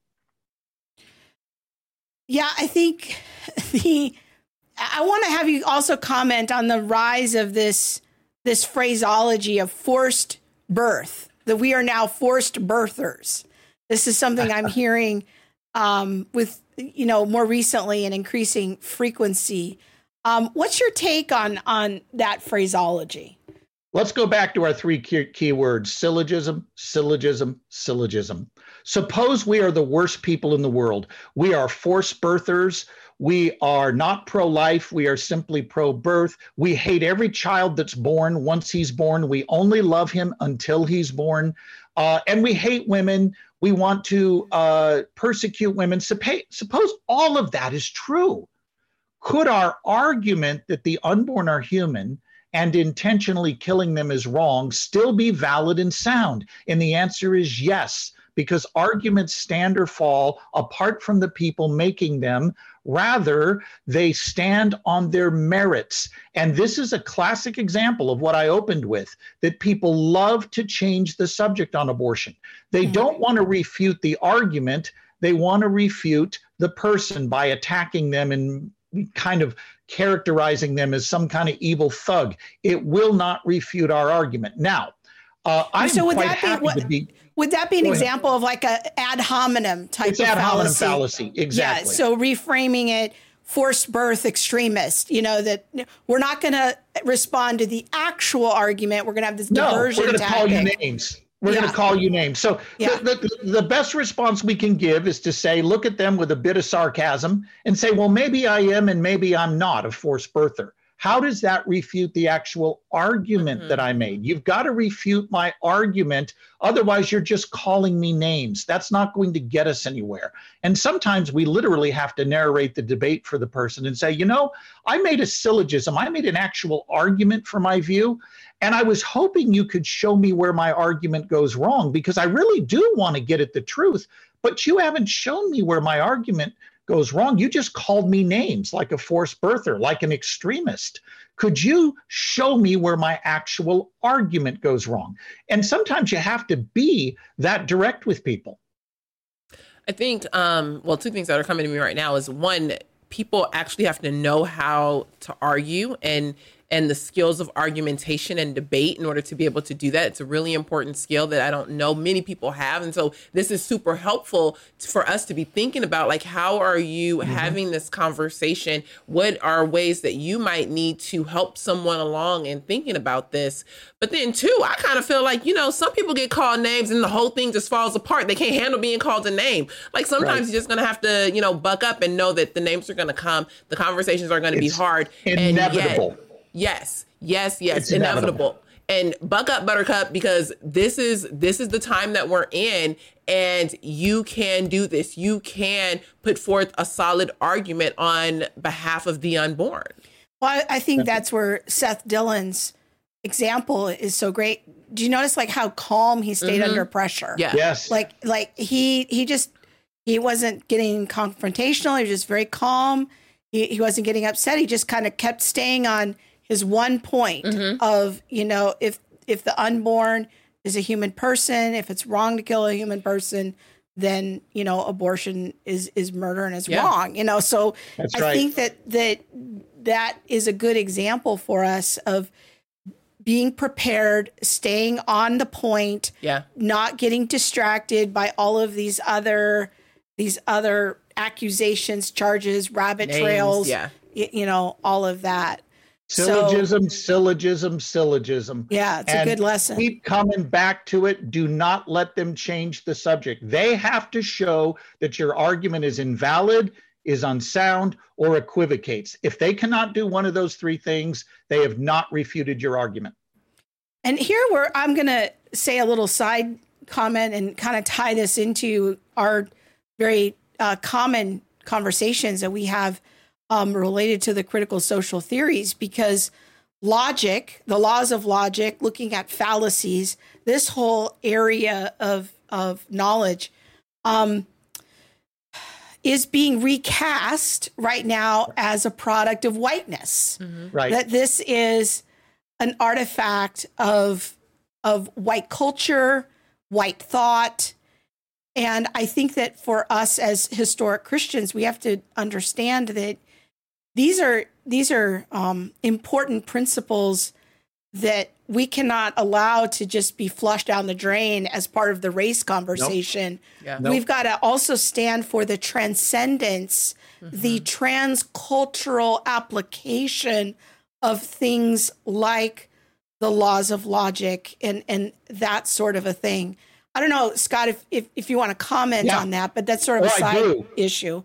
Yeah, I think the I want to have you also comment on the rise of this this phraseology of forced birth. That we are now forced birthers. This is something I'm hearing um, with you know more recently and increasing frequency. Um, what's your take on on that phraseology? Let's go back to our three key, key words syllogism, syllogism, syllogism. Suppose we are the worst people in the world. We are forced birthers. We are not pro life. We are simply pro birth. We hate every child that's born once he's born. We only love him until he's born. Uh, and we hate women. We want to uh, persecute women. Suppose all of that is true. Could our argument that the unborn are human and intentionally killing them is wrong still be valid and sound? And the answer is yes because arguments stand or fall apart from the people making them. Rather, they stand on their merits. And this is a classic example of what I opened with that people love to change the subject on abortion. They mm-hmm. don't want to refute the argument, they want to refute the person by attacking them and kind of characterizing them as some kind of evil thug. It will not refute our argument. Now, uh, I'm so quite happy what, to be. Would that be an example of like a ad hominem type it's of ad hominem fallacy? Exactly. Yeah. So reframing it, forced birth extremist. You know that we're not going to respond to the actual argument. We're going to have this no, diversion. we're going to call you names. We're yeah. going to call you names. So yeah. the, the, the best response we can give is to say, look at them with a bit of sarcasm and say, well, maybe I am and maybe I'm not a forced birther. How does that refute the actual argument mm-hmm. that I made? You've got to refute my argument. Otherwise, you're just calling me names. That's not going to get us anywhere. And sometimes we literally have to narrate the debate for the person and say, you know, I made a syllogism, I made an actual argument for my view. And I was hoping you could show me where my argument goes wrong because I really do want to get at the truth. But you haven't shown me where my argument goes wrong. You just called me names like a forced birther, like an extremist. Could you show me where my actual argument goes wrong? And sometimes you have to be that direct with people. I think, um, well, two things that are coming to me right now is one, people actually have to know how to argue and and the skills of argumentation and debate in order to be able to do that. It's a really important skill that I don't know many people have. And so this is super helpful for us to be thinking about like, how are you mm-hmm. having this conversation? What are ways that you might need to help someone along in thinking about this? But then, too, I kind of feel like, you know, some people get called names and the whole thing just falls apart. They can't handle being called a name. Like sometimes right. you're just going to have to, you know, buck up and know that the names are going to come, the conversations are going to be hard. Inevitable. And yet, Yes, yes, yes, it's inevitable. inevitable. And buck up, Buttercup, because this is this is the time that we're in, and you can do this. You can put forth a solid argument on behalf of the unborn. Well, I think that's where Seth Dillon's example is so great. Do you notice like how calm he stayed mm-hmm. under pressure? Yeah. Yes. Like like he he just he wasn't getting confrontational. He was just very calm. He, he wasn't getting upset. He just kind of kept staying on is one point mm-hmm. of you know if if the unborn is a human person if it's wrong to kill a human person then you know abortion is is murder and is yeah. wrong you know so That's i right. think that that that is a good example for us of being prepared staying on the point yeah not getting distracted by all of these other these other accusations, charges, rabbit Names, trails, yeah. you know, all of that. Syllogism, so, syllogism, syllogism. Yeah, it's and a good lesson. Keep coming back to it. Do not let them change the subject. They have to show that your argument is invalid, is unsound, or equivocates. If they cannot do one of those three things, they have not refuted your argument. And here where I'm going to say a little side comment and kind of tie this into our very uh, common conversations that we have um, related to the critical social theories because logic, the laws of logic, looking at fallacies, this whole area of of knowledge um, is being recast right now as a product of whiteness. Mm-hmm. Right. That this is an artifact of of white culture, white thought. And I think that for us as historic Christians, we have to understand that these are these are um, important principles that we cannot allow to just be flushed down the drain as part of the race conversation. Nope. Yeah. Nope. We've got to also stand for the transcendence, mm-hmm. the transcultural application of things like the laws of logic and and that sort of a thing. I don't know, Scott, if if, if you want to comment yeah. on that, but that's sort of a side issue.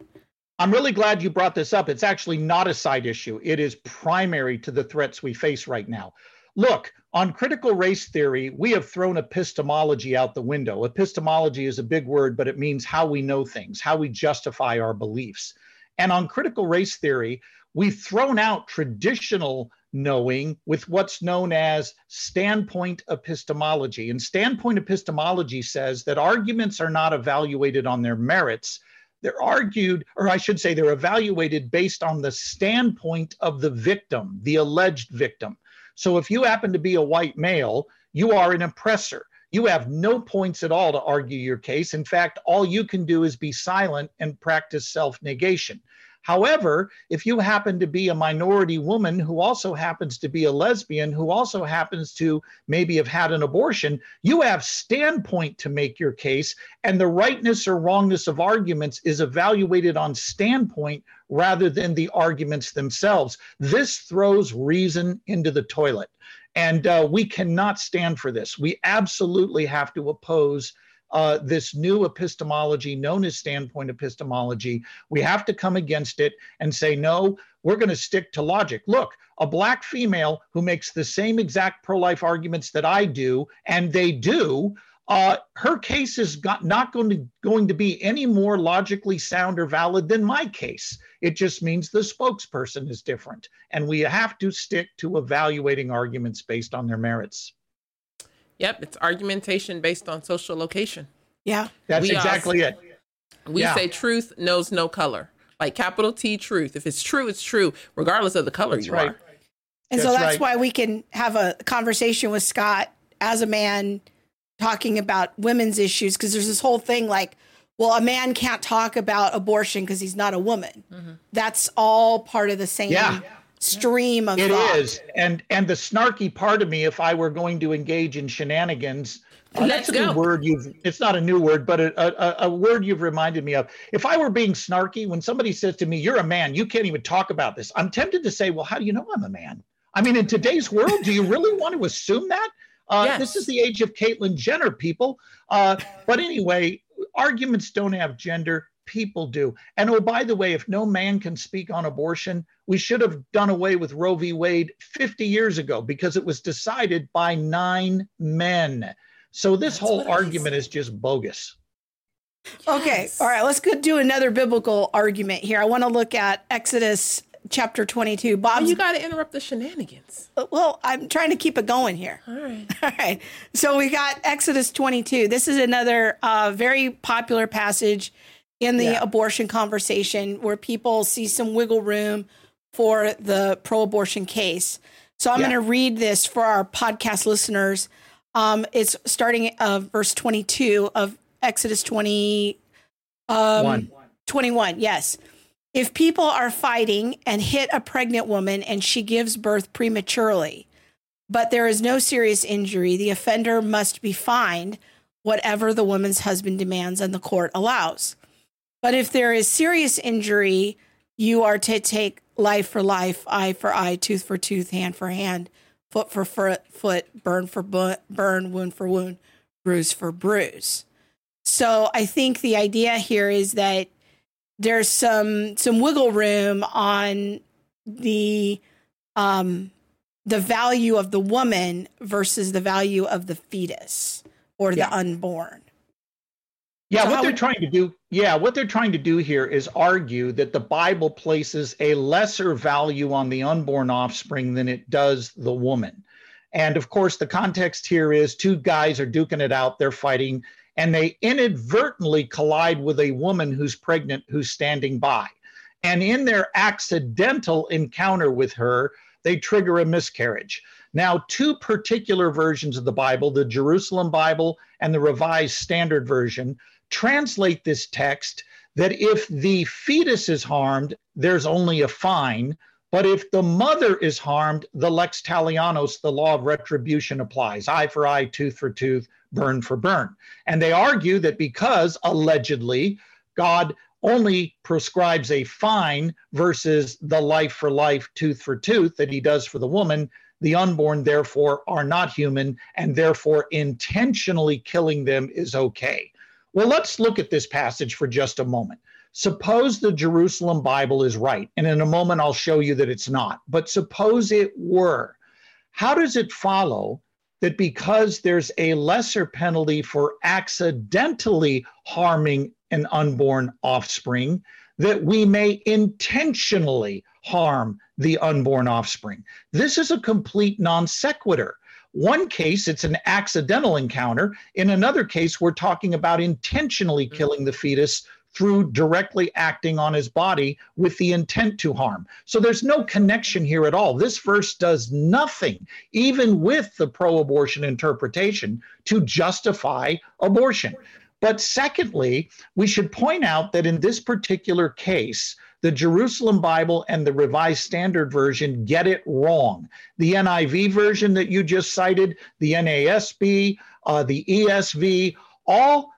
I'm really glad you brought this up. It's actually not a side issue. It is primary to the threats we face right now. Look, on critical race theory, we have thrown epistemology out the window. Epistemology is a big word, but it means how we know things, how we justify our beliefs. And on critical race theory, we've thrown out traditional knowing with what's known as standpoint epistemology. And standpoint epistemology says that arguments are not evaluated on their merits, they're argued, or I should say, they're evaluated based on the standpoint of the victim, the alleged victim. So if you happen to be a white male, you are an oppressor. You have no points at all to argue your case. In fact, all you can do is be silent and practice self negation. However, if you happen to be a minority woman who also happens to be a lesbian, who also happens to maybe have had an abortion, you have standpoint to make your case, and the rightness or wrongness of arguments is evaluated on standpoint rather than the arguments themselves. This throws reason into the toilet. And uh, we cannot stand for this. We absolutely have to oppose uh, this new epistemology known as standpoint epistemology. We have to come against it and say, no, we're going to stick to logic. Look, a black female who makes the same exact pro life arguments that I do, and they do. Uh, her case is got, not going to going to be any more logically sound or valid than my case. It just means the spokesperson is different, and we have to stick to evaluating arguments based on their merits. Yep, it's argumentation based on social location. Yeah. That's we exactly it. We yeah. say truth knows no color. Like capital T truth. If it's true, it's true, regardless of the color that's you right. are. And that's so that's right. why we can have a conversation with Scott as a man talking about women's issues because there's this whole thing like, well, a man can't talk about abortion because he's not a woman. Mm-hmm. That's all part of the same yeah stream of It thought. is, and and the snarky part of me, if I were going to engage in shenanigans, uh, that's a go. new word you've. It's not a new word, but a, a, a word you've reminded me of. If I were being snarky, when somebody says to me, "You're a man, you can't even talk about this," I'm tempted to say, "Well, how do you know I'm a man?" I mean, in today's world, do you really want to assume that? Uh, yes. This is the age of Caitlyn Jenner, people. Uh, but anyway, arguments don't have gender people do. And oh, by the way, if no man can speak on abortion, we should have done away with Roe v. Wade 50 years ago because it was decided by nine men. So this That's whole argument is just bogus. Okay. All right. Let's go do another biblical argument here. I want to look at Exodus chapter 22. Bob, oh, you got to interrupt the shenanigans. Uh, well, I'm trying to keep it going here. All right. All right. So we got Exodus 22. This is another uh, very popular passage in the yeah. abortion conversation where people see some wiggle room for the pro abortion case. So I'm yeah. going to read this for our podcast listeners. Um, it's starting uh, verse 22 of Exodus 20, um, 21. Yes. If people are fighting and hit a pregnant woman and she gives birth prematurely, but there is no serious injury, the offender must be fined whatever the woman's husband demands and the court allows. But if there is serious injury, you are to take life for life, eye for eye, tooth for tooth, hand for hand, foot for foot, foot burn for burn, wound for wound, bruise for bruise. So I think the idea here is that there's some some wiggle room on the um the value of the woman versus the value of the fetus or yeah. the unborn. Yeah, so what they're would... trying to do, yeah, what they're trying to do here is argue that the Bible places a lesser value on the unborn offspring than it does the woman. And of course, the context here is two guys are duking it out, they're fighting, and they inadvertently collide with a woman who's pregnant who's standing by. And in their accidental encounter with her, they trigger a miscarriage. Now, two particular versions of the Bible, the Jerusalem Bible and the Revised Standard Version, translate this text that if the fetus is harmed, there's only a fine. But if the mother is harmed, the lex talionis, the law of retribution applies eye for eye, tooth for tooth, burn for burn. And they argue that because allegedly God only prescribes a fine versus the life for life, tooth for tooth that he does for the woman, the unborn therefore are not human, and therefore intentionally killing them is okay. Well, let's look at this passage for just a moment. Suppose the Jerusalem Bible is right, and in a moment I'll show you that it's not, but suppose it were. How does it follow that because there's a lesser penalty for accidentally harming an unborn offspring, that we may intentionally harm the unborn offspring? This is a complete non sequitur. One case, it's an accidental encounter. In another case, we're talking about intentionally mm-hmm. killing the fetus through directly acting on his body with the intent to harm. So there's no connection here at all. This verse does nothing, even with the pro abortion interpretation, to justify abortion. But secondly, we should point out that in this particular case, the Jerusalem Bible and the Revised Standard Version get it wrong. The NIV version that you just cited, the NASB, uh, the ESV, all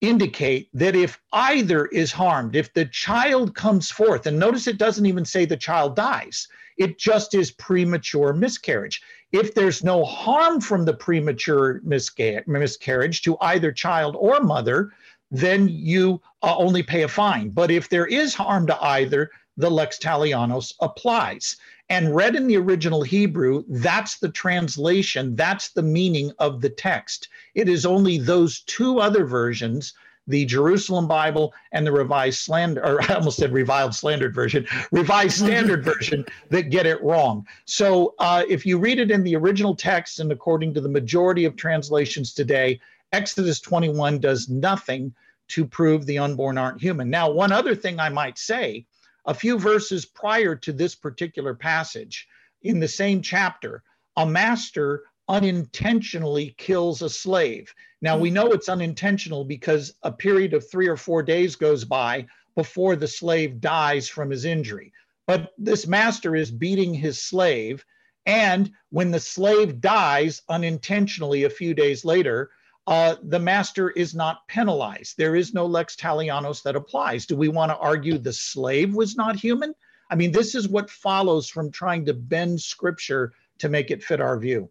indicate that if either is harmed, if the child comes forth, and notice it doesn't even say the child dies, it just is premature miscarriage. If there's no harm from the premature miscarriage to either child or mother, then you uh, only pay a fine. But if there is harm to either, the lex talionis applies. And read in the original Hebrew, that's the translation, that's the meaning of the text. It is only those two other versions, the Jerusalem Bible and the Revised Slander, or I almost said reviled slandered version, Revised Standard Version, that get it wrong. So uh, if you read it in the original text and according to the majority of translations today, Exodus 21 does nothing to prove the unborn aren't human. Now, one other thing I might say a few verses prior to this particular passage, in the same chapter, a master unintentionally kills a slave. Now, we know it's unintentional because a period of three or four days goes by before the slave dies from his injury. But this master is beating his slave. And when the slave dies unintentionally a few days later, uh, the master is not penalized. There is no lex talionis that applies. Do we want to argue the slave was not human? I mean, this is what follows from trying to bend scripture to make it fit our view.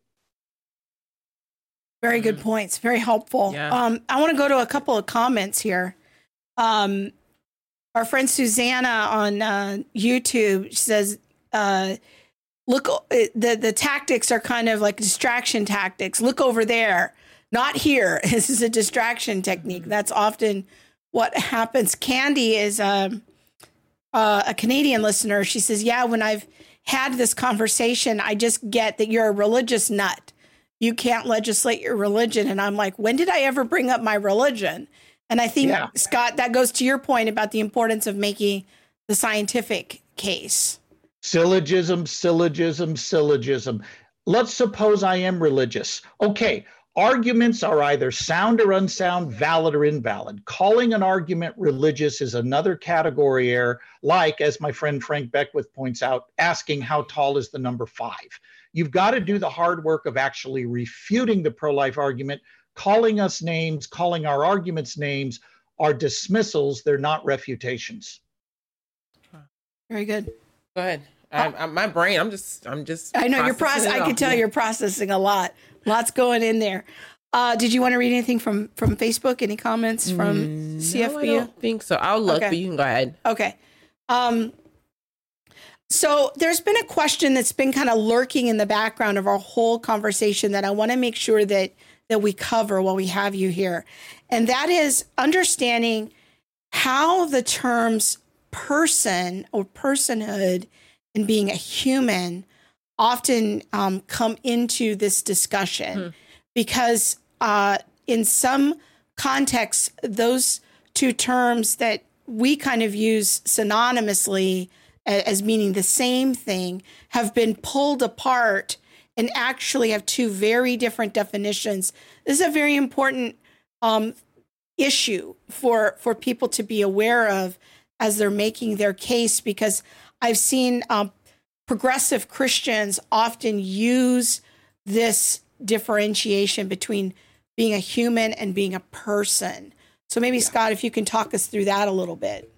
Very good points. Very helpful. Yeah. Um, I want to go to a couple of comments here. Um, our friend Susanna on uh, YouTube says, uh, "Look, uh, the the tactics are kind of like distraction tactics. Look over there." Not here. This is a distraction technique. That's often what happens. Candy is a, um, uh, a Canadian listener. She says, Yeah, when I've had this conversation, I just get that you're a religious nut. You can't legislate your religion. And I'm like, When did I ever bring up my religion? And I think, yeah. Scott, that goes to your point about the importance of making the scientific case. Syllogism, syllogism, syllogism. Let's suppose I am religious. Okay, Arguments are either sound or unsound, valid or invalid. Calling an argument religious is another category error, like, as my friend Frank Beckwith points out, asking how tall is the number five. You've got to do the hard work of actually refuting the pro life argument, calling us names, calling our arguments names are dismissals, they're not refutations. Very good. Go ahead. I, I, my brain, I'm just, I'm just. I know you're processing. I can tell you're processing a lot. Lots going in there. Uh, did you want to read anything from from Facebook? Any comments from mm, CFBU? I don't think so. I'll look, okay. but you can go ahead. Okay. Um, so there's been a question that's been kind of lurking in the background of our whole conversation that I want to make sure that that we cover while we have you here, and that is understanding how the terms person or personhood and being a human often um, come into this discussion hmm. because uh, in some contexts, those two terms that we kind of use synonymously as meaning the same thing have been pulled apart and actually have two very different definitions. This is a very important um, issue for for people to be aware of as they're making their case because I've seen um, progressive Christians often use this differentiation between being a human and being a person. So maybe yeah. Scott, if you can talk us through that a little bit.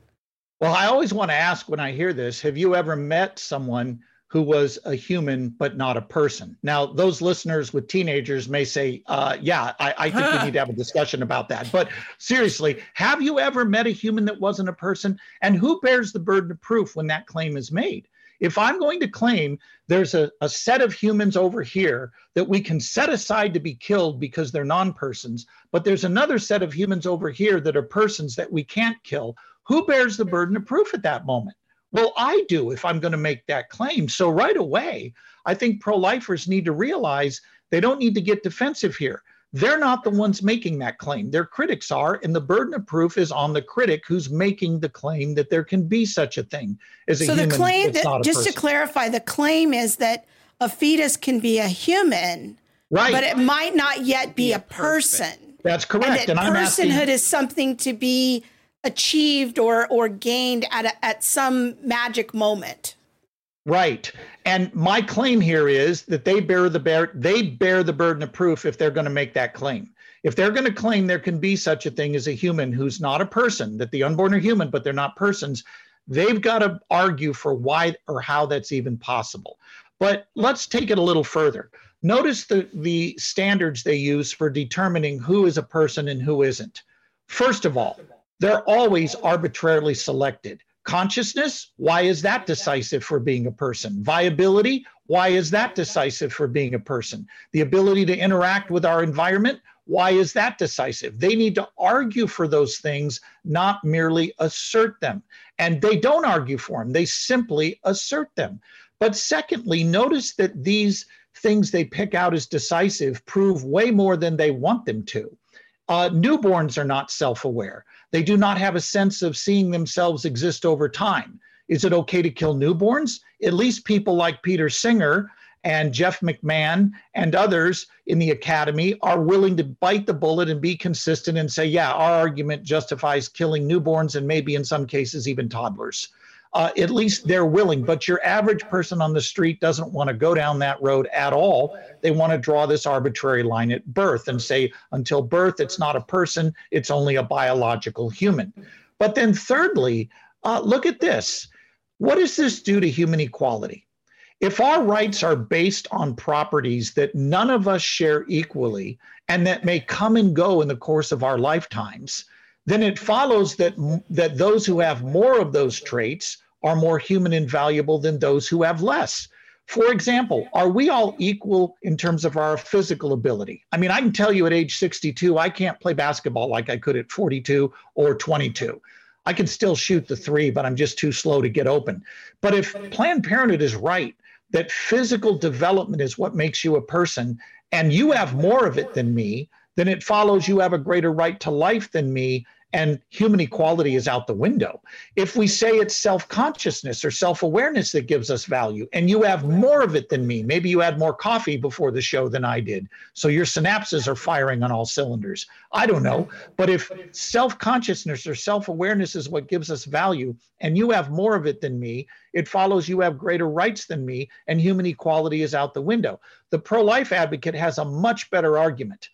Well, I always want to ask when I hear this, have you ever met someone who was a human but not a person? Now, those listeners with teenagers may say, uh, yeah, I, I think we need to have a discussion about that. But seriously, have you ever met a human that wasn't a person? And who bears the burden of proof when that claim is made? If I'm going to claim there's a, a set of humans over here that we can set aside to be killed because they're non persons, but there's another set of humans over here that are persons that we can't kill, who bears the burden of proof at that moment? Well, I do if I'm going to make that claim. So, right away, I think pro lifers need to realize they don't need to get defensive here. They're not the ones making that claim. Their critics are, and the burden of proof is on the critic who's making the claim that there can be such a thing as a so human. So the claim, that, just to clarify, the claim is that a fetus can be a human, right? But it might not yet be, be a person. person. That's correct. And, that and personhood asking, is something to be achieved or or gained at a, at some magic moment. Right. And my claim here is that they bear the bear they bear the burden of proof if they're going to make that claim. If they're going to claim there can be such a thing as a human who's not a person, that the unborn are human but they're not persons, they've got to argue for why or how that's even possible. But let's take it a little further. Notice the, the standards they use for determining who is a person and who isn't. First of all, they're always arbitrarily selected. Consciousness, why is that decisive for being a person? Viability, why is that decisive for being a person? The ability to interact with our environment, why is that decisive? They need to argue for those things, not merely assert them. And they don't argue for them, they simply assert them. But secondly, notice that these things they pick out as decisive prove way more than they want them to. Uh, newborns are not self aware. They do not have a sense of seeing themselves exist over time. Is it okay to kill newborns? At least people like Peter Singer and Jeff McMahan and others in the academy are willing to bite the bullet and be consistent and say, yeah, our argument justifies killing newborns and maybe in some cases even toddlers uh, at least they're willing. But your average person on the street doesn't want to go down that road at all. They want to draw this arbitrary line at birth and say, until birth, it's not a person, it's only a biological human. But then, thirdly, uh, look at this. What does this do to human equality? If our rights are based on properties that none of us share equally and that may come and go in the course of our lifetimes, then it follows that, that those who have more of those traits are more human and valuable than those who have less. For example, are we all equal in terms of our physical ability? I mean, I can tell you at age 62, I can't play basketball like I could at 42 or 22. I can still shoot the three, but I'm just too slow to get open. But if Planned Parenthood is right, that physical development is what makes you a person, and you have more of it than me, then it follows you have a greater right to life than me and human equality is out the window. If we say it's self consciousness or self awareness that gives us value, and you have more of it than me, maybe you had more coffee before the show than I did, so your synapses are firing on all cylinders. I don't know. But if self consciousness or self awareness is what gives us value, and you have more of it than me, it follows you have greater rights than me, and human equality is out the window. The pro life advocate has a much better argument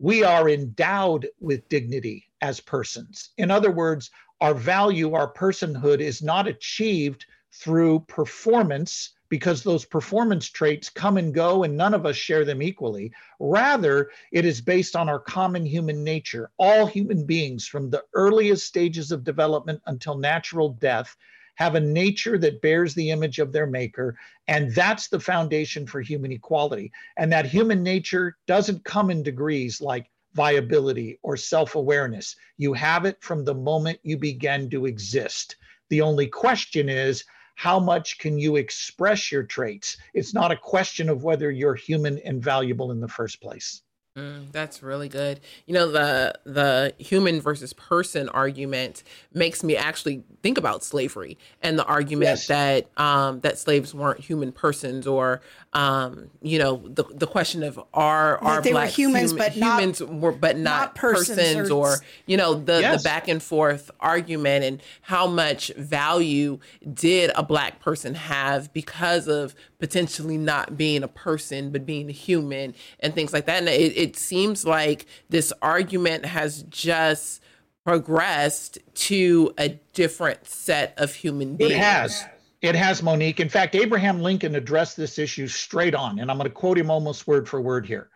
we are endowed with dignity as persons. In other words, our value, our personhood is not achieved through performance because those performance traits come and go and none of us share them equally. Rather, it is based on our common human nature. All human beings, from the earliest stages of development until natural death, have a nature that bears the image of their maker. And that's the foundation for human equality. And that human nature doesn't come in degrees like viability or self awareness. You have it from the moment you begin to exist. The only question is, how much can you express your traits? It's not a question of whether you're human and valuable in the first place. Mm, that's really good. You know, the the human versus person argument makes me actually think about slavery and the argument yes. that um, that slaves weren't human persons, or um, you know, the the question of are are they black were humans, but humans not, were but not, not persons, persons or, or, you know the yes. the back and forth argument and how much value did a black person have because of potentially not being a person but being a human and things like that. And it, it seems like this argument has just progressed to a different set of human beings. It has. It has, Monique. In fact, Abraham Lincoln addressed this issue straight on, and I'm going to quote him almost word for word here.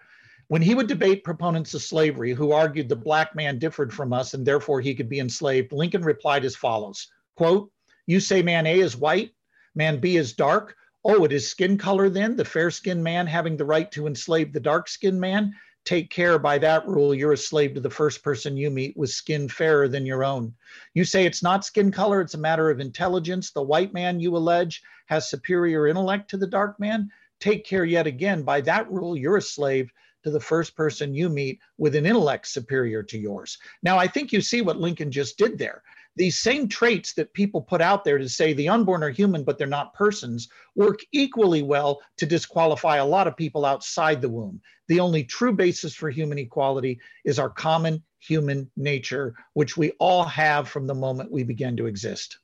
When he would debate proponents of slavery who argued the black man differed from us and therefore he could be enslaved, Lincoln replied as follows quote, You say man A is white, man B is dark, Oh, it is skin color then, the fair skinned man having the right to enslave the dark skinned man? Take care by that rule, you're a slave to the first person you meet with skin fairer than your own. You say it's not skin color, it's a matter of intelligence. The white man, you allege, has superior intellect to the dark man. Take care yet again, by that rule, you're a slave to the first person you meet with an intellect superior to yours. Now, I think you see what Lincoln just did there these same traits that people put out there to say the unborn are human, but they're not persons, work equally well to disqualify a lot of people outside the womb. The only true basis for human equality is our common human nature, which we all have from the moment we begin to exist.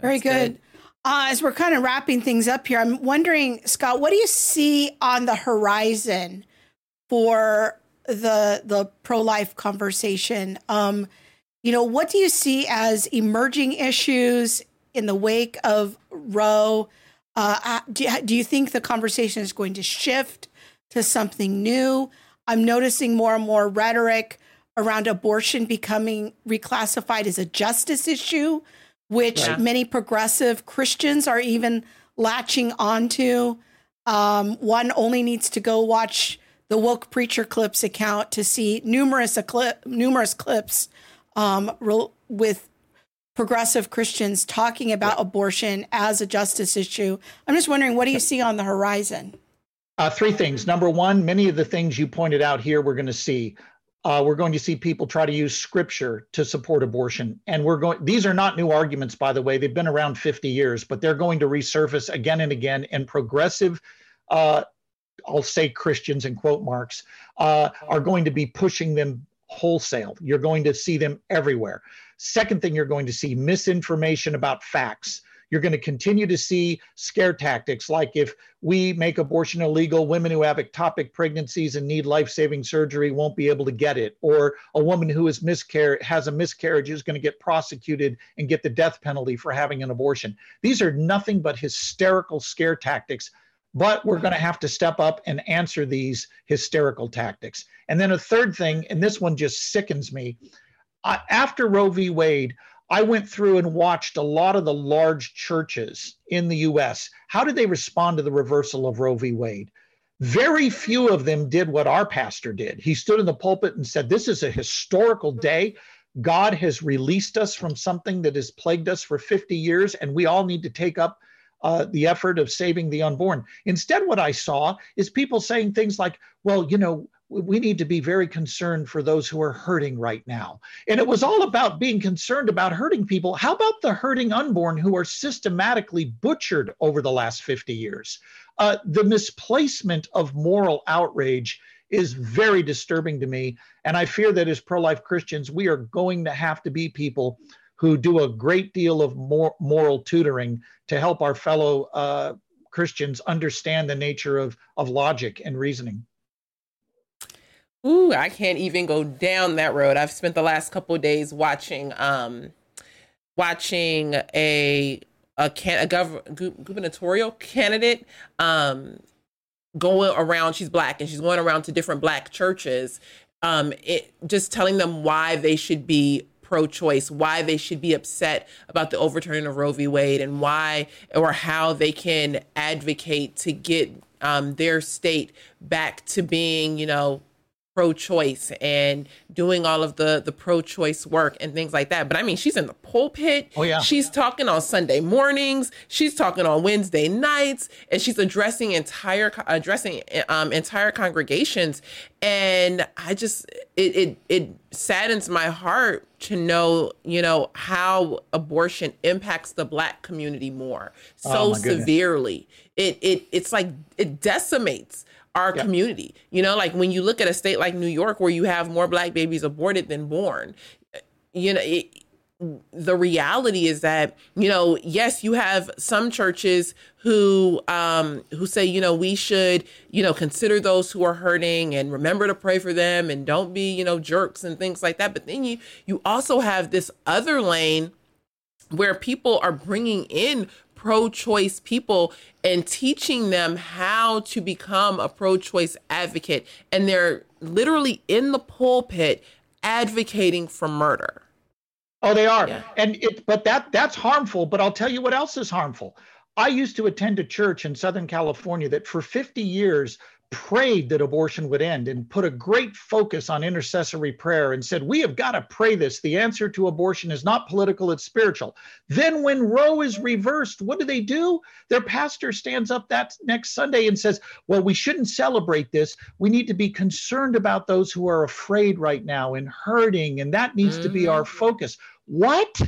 Very good. good. Uh, as we're kind of wrapping things up here, I'm wondering, Scott, what do you see on the horizon for the the pro life conversation? Um, you know, what do you see as emerging issues in the wake of Roe? Uh, do, do you think the conversation is going to shift to something new? I'm noticing more and more rhetoric around abortion becoming reclassified as a justice issue, which yeah. many progressive Christians are even latching onto. Um, one only needs to go watch the woke preacher clips account to see numerous numerous clips um, with progressive Christians talking about abortion as a justice issue. I'm just wondering, what do you see on the horizon? Uh, three things. Number one, many of the things you pointed out here, we're going to see. Uh, we're going to see people try to use scripture to support abortion, and we're going. These are not new arguments, by the way. They've been around 50 years, but they're going to resurface again and again. And progressive, uh, I'll say Christians in quote marks, uh, are going to be pushing them wholesale. You're going to see them everywhere. Second thing you're going to see misinformation about facts. You're going to continue to see scare tactics like if we make abortion illegal, women who have ectopic pregnancies and need life saving surgery won't be able to get it. Or a woman who is miscar- has a miscarriage is going to get prosecuted and get the death penalty for having an abortion. These are nothing but hysterical scare tactics but we're going to have to step up and answer these hysterical tactics. And then a third thing, and this one just sickens me. After Roe v. Wade, I went through and watched a lot of the large churches in the US. How did they respond to the reversal of Roe v. Wade? Very few of them did what our pastor did. He stood in the pulpit and said, This is a historical day. God has released us from something that has plagued us for 50 years, and we all need to take up uh, the effort of saving the unborn. Instead, what I saw is people saying things like, well, you know, we need to be very concerned for those who are hurting right now. And it was all about being concerned about hurting people. How about the hurting unborn who are systematically butchered over the last 50 years? Uh, the misplacement of moral outrage is very disturbing to me. And I fear that as pro life Christians, we are going to have to be people who do a great deal of more moral tutoring to help our fellow uh, Christians understand the nature of, of logic and reasoning. Ooh, I can't even go down that road. I've spent the last couple days watching um watching a a can a gov- gubernatorial candidate um going around she's black and she's going around to different black churches um it just telling them why they should be pro-choice, why they should be upset about the overturning of Roe v. Wade, and why or how they can advocate to get um, their state back to being, you know, pro-choice and doing all of the the pro-choice work and things like that. But I mean, she's in the pulpit. Oh yeah. She's talking on Sunday mornings. She's talking on Wednesday nights, and she's addressing entire addressing um, entire congregations. And I just it it it saddens my heart to know you know how abortion impacts the black community more so oh severely. It it it's like it decimates our community. You know, like when you look at a state like New York where you have more black babies aborted than born, you know, it, the reality is that you know yes you have some churches who um who say you know we should you know consider those who are hurting and remember to pray for them and don't be you know jerks and things like that but then you you also have this other lane where people are bringing in pro choice people and teaching them how to become a pro choice advocate. And they're literally in the pulpit advocating for murder. Oh, they are. Yeah. And it but that that's harmful, but I'll tell you what else is harmful. I used to attend a church in Southern California that for 50 years prayed that abortion would end and put a great focus on intercessory prayer and said, We have got to pray this. The answer to abortion is not political, it's spiritual. Then, when Roe is reversed, what do they do? Their pastor stands up that next Sunday and says, Well, we shouldn't celebrate this. We need to be concerned about those who are afraid right now and hurting, and that needs mm-hmm. to be our mm. focus. What?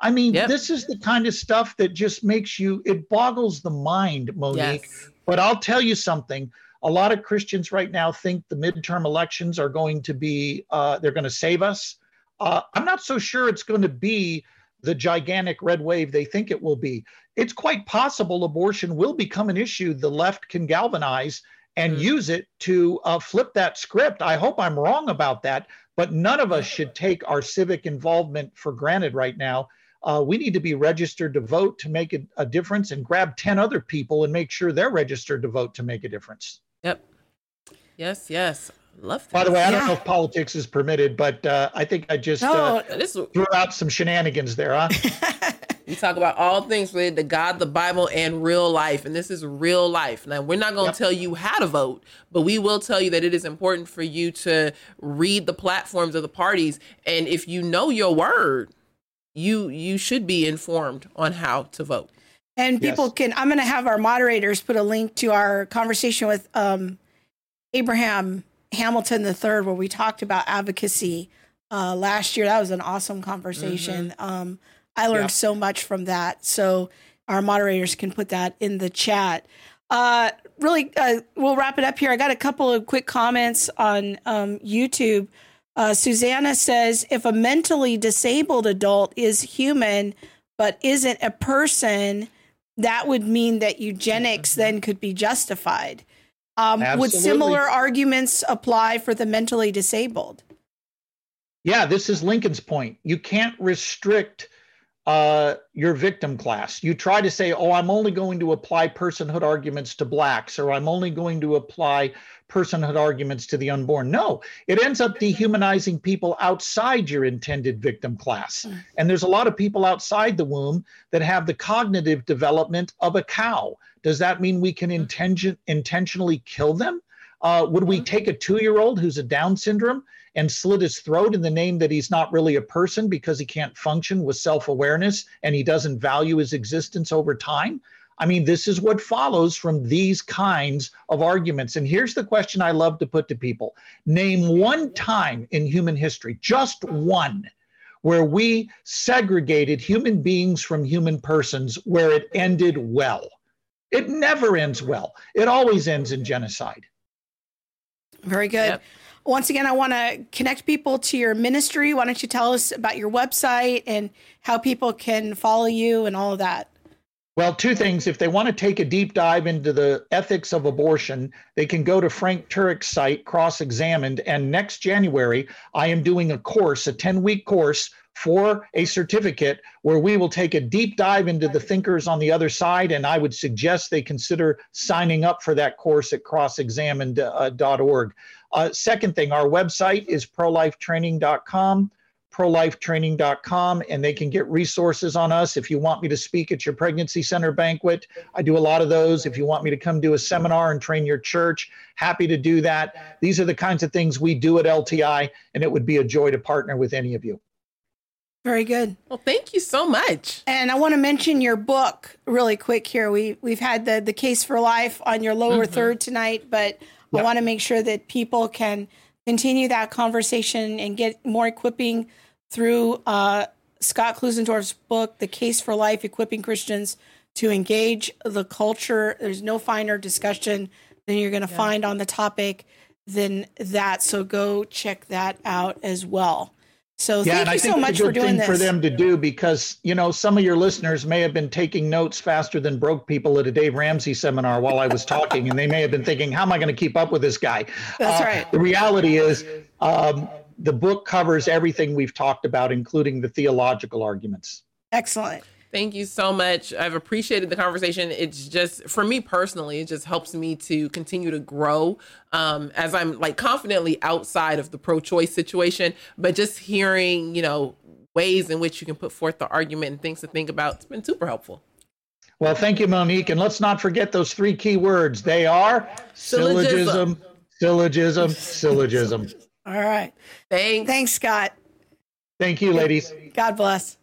I mean, yep. this is the kind of stuff that just makes you, it boggles the mind, Monique. Yes. But I'll tell you something a lot of Christians right now think the midterm elections are going to be, uh, they're going to save us. Uh, I'm not so sure it's going to be the gigantic red wave they think it will be. It's quite possible abortion will become an issue the left can galvanize and mm. use it to uh, flip that script. I hope I'm wrong about that, but none of us should take our civic involvement for granted right now. Uh, we need to be registered to vote to make a, a difference and grab 10 other people and make sure they're registered to vote to make a difference. Yep. Yes, yes. Love that. By the way, I don't know if politics is permitted, but uh, I think I just no, uh, this... threw out some shenanigans there, huh? we talk about all things related to God, the Bible, and real life. And this is real life. Now, we're not going to yep. tell you how to vote, but we will tell you that it is important for you to read the platforms of the parties. And if you know your word, you you should be informed on how to vote. And people yes. can, I'm going to have our moderators put a link to our conversation with um, Abraham Hamilton III, where we talked about advocacy uh, last year. That was an awesome conversation. Mm-hmm. Um, I learned yeah. so much from that. So our moderators can put that in the chat. Uh, really, uh, we'll wrap it up here. I got a couple of quick comments on um, YouTube. Uh, Susanna says, if a mentally disabled adult is human but isn't a person, that would mean that eugenics then could be justified. Um, would similar arguments apply for the mentally disabled? Yeah, this is Lincoln's point. You can't restrict uh, your victim class. You try to say, oh, I'm only going to apply personhood arguments to blacks, or I'm only going to apply personhood arguments to the unborn. No, it ends up dehumanizing people outside your intended victim class. And there's a lot of people outside the womb that have the cognitive development of a cow. Does that mean we can hmm. intention, intentionally kill them? Uh, would we hmm. take a two year old who's a Down syndrome and slit his throat in the name that he's not really a person because he can't function with self awareness and he doesn't value his existence over time? I mean, this is what follows from these kinds of arguments. And here's the question I love to put to people Name one time in human history, just one, where we segregated human beings from human persons where it ended well. It never ends well, it always ends in genocide. Very good. Yep once again, I want to connect people to your ministry. Why don't you tell us about your website and how people can follow you and all of that? Well, two things. If they want to take a deep dive into the ethics of abortion, they can go to Frank Turek's site, Cross Examined. And next January, I am doing a course, a 10 week course for a certificate where we will take a deep dive into the thinkers on the other side. And I would suggest they consider signing up for that course at crossexamined.org. Uh, Uh, second thing, our website is prolifetraining.com prolifetraining.com and they can get resources on us. If you want me to speak at your pregnancy center banquet, I do a lot of those. If you want me to come do a seminar and train your church, happy to do that. These are the kinds of things we do at LTI, and it would be a joy to partner with any of you. Very good. Well, thank you so much. And I want to mention your book really quick here. We we've had the the case for life on your lower mm-hmm. third tonight, but yep. I want to make sure that people can continue that conversation and get more equipping through uh, Scott Klusendorf's book, The Case for Life Equipping Christians to Engage the Culture. There's no finer discussion than you're going to yeah. find on the topic than that. So go check that out as well. So yeah, thank you so much for doing this. For them to do because you know some of your listeners may have been taking notes faster than broke people at a Dave Ramsey seminar while I was talking, and they may have been thinking, "How am I going to keep up with this guy?" That's uh, right. The reality is, um, the book covers everything we've talked about, including the theological arguments. Excellent. Thank you so much. I've appreciated the conversation. It's just for me personally, it just helps me to continue to grow um, as I'm like confidently outside of the pro-choice situation. But just hearing, you know, ways in which you can put forth the argument and things to think about, it's been super helpful. Well, thank you, Monique. And let's not forget those three key words. They are syllogism, syllogism, syllogism. All right. Thanks. Thanks, Scott. Thank you, ladies. God bless.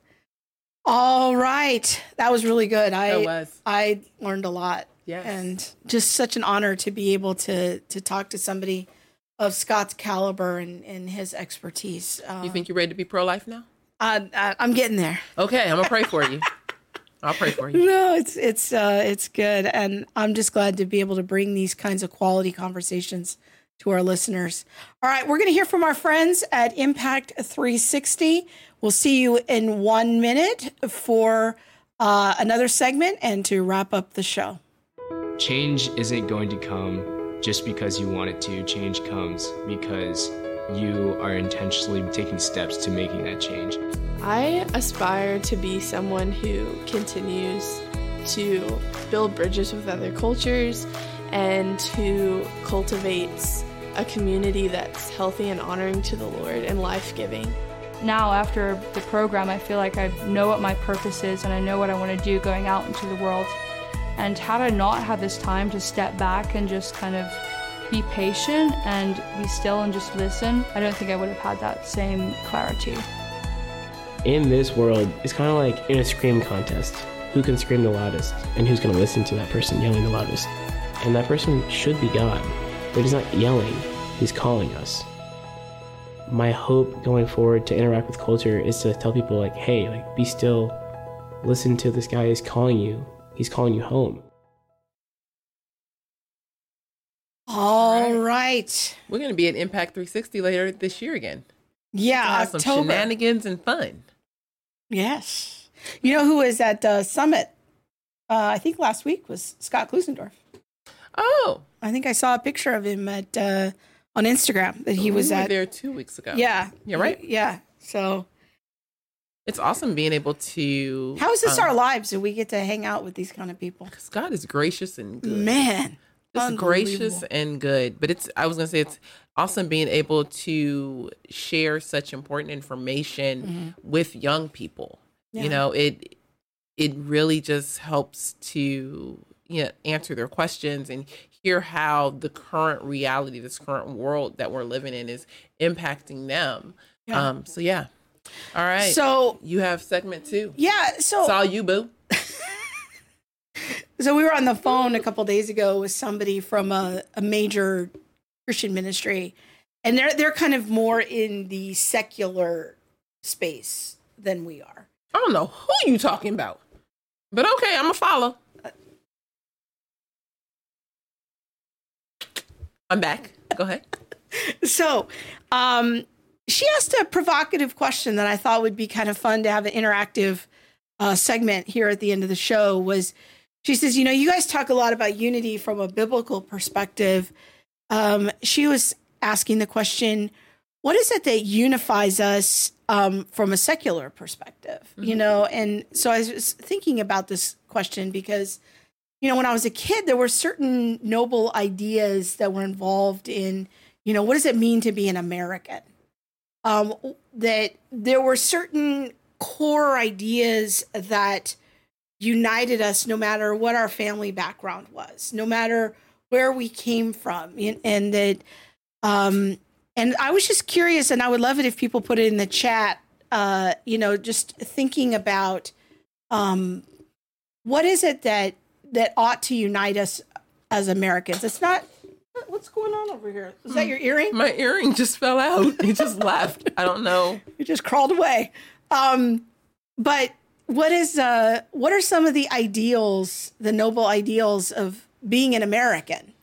All right. That was really good. I was. I learned a lot. Yes. And just such an honor to be able to to talk to somebody of Scott's caliber and, and his expertise. Uh, you think you're ready to be pro life now? I, I, I'm getting there. Okay, I'm gonna pray for you. I'll pray for you. No, it's it's uh, it's good, and I'm just glad to be able to bring these kinds of quality conversations to our listeners. All right, we're going to hear from our friends at Impact 360. We'll see you in one minute for uh, another segment and to wrap up the show. Change isn't going to come just because you want it to. Change comes because you are intentionally taking steps to making that change. I aspire to be someone who continues to build bridges with other cultures and who cultivates a community that's healthy and honoring to the Lord and life giving. Now, after the program, I feel like I know what my purpose is and I know what I want to do going out into the world. And had I not had this time to step back and just kind of be patient and be still and just listen, I don't think I would have had that same clarity. In this world, it's kind of like in a scream contest who can scream the loudest and who's going to listen to that person yelling the loudest. And that person should be God, but he's not yelling, he's calling us. My hope going forward to interact with culture is to tell people, like, hey, like, be still, listen to this guy is calling you, he's calling you home. All right. We're going to be at Impact 360 later this year again. Yeah, have some shenanigans and fun. Yes. You know who was at uh, Summit? Uh, I think last week was Scott Klusendorf. Oh, I think I saw a picture of him at uh, on Instagram that he was at there two weeks ago. Yeah, yeah, right. Yeah, so it's awesome being able to. How is this um, our lives? Do we get to hang out with these kind of people? Because God is gracious and good. Man, it's gracious and good. But it's I was gonna say it's awesome being able to share such important information mm-hmm. with young people. Yeah. You know, it it really just helps to you know, answer their questions and hear how the current reality, this current world that we're living in is impacting them. Yeah. Um, so yeah. All right. So you have segment two. Yeah. So saw you, boo. so we were on the phone a couple days ago with somebody from a, a major Christian ministry, and they're they're kind of more in the secular space than we are. I don't know who you talking about, but okay, I'm a follow. I'm back. Go ahead. so, um, she asked a provocative question that I thought would be kind of fun to have an interactive uh, segment here at the end of the show was she says, you know, you guys talk a lot about unity from a biblical perspective. Um, she was asking the question, what is it that unifies us um, from a secular perspective? Mm-hmm. You know, and so I was thinking about this question because, you know, when I was a kid, there were certain noble ideas that were involved in, you know, what does it mean to be an American? Um, that there were certain core ideas that united us no matter what our family background was, no matter where we came from. And, that, um, and I was just curious, and I would love it if people put it in the chat, uh, you know, just thinking about um, what is it that that ought to unite us as Americans? It's not What's going on over here? Is that your earring? My earring just fell out. It just left. I don't know. It just crawled away. Um, but what is uh what are some of the ideals, the noble ideals of being an American?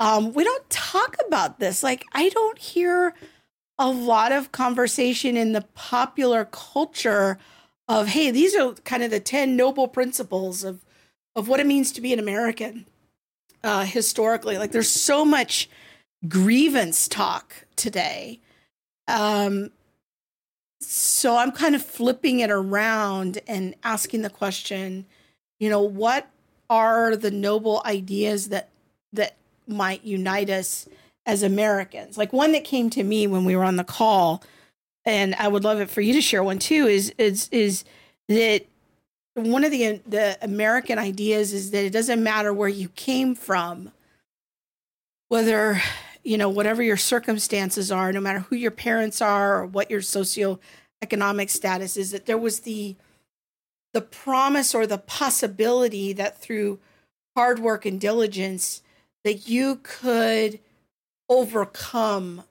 Um, we don't talk about this. Like I don't hear a lot of conversation in the popular culture of hey, these are kind of the 10 noble principles of of what it means to be an American uh, historically. Like there's so much grievance talk today. Um, so I'm kind of flipping it around and asking the question, you know, what are the noble ideas that that might unite us as Americans? Like one that came to me when we were on the call, and I would love it for you to share one too. Is is is that one of the the American ideas is that it doesn't matter where you came from, whether you know whatever your circumstances are, no matter who your parents are or what your socioeconomic status is, that there was the the promise or the possibility that through hard work and diligence that you could overcome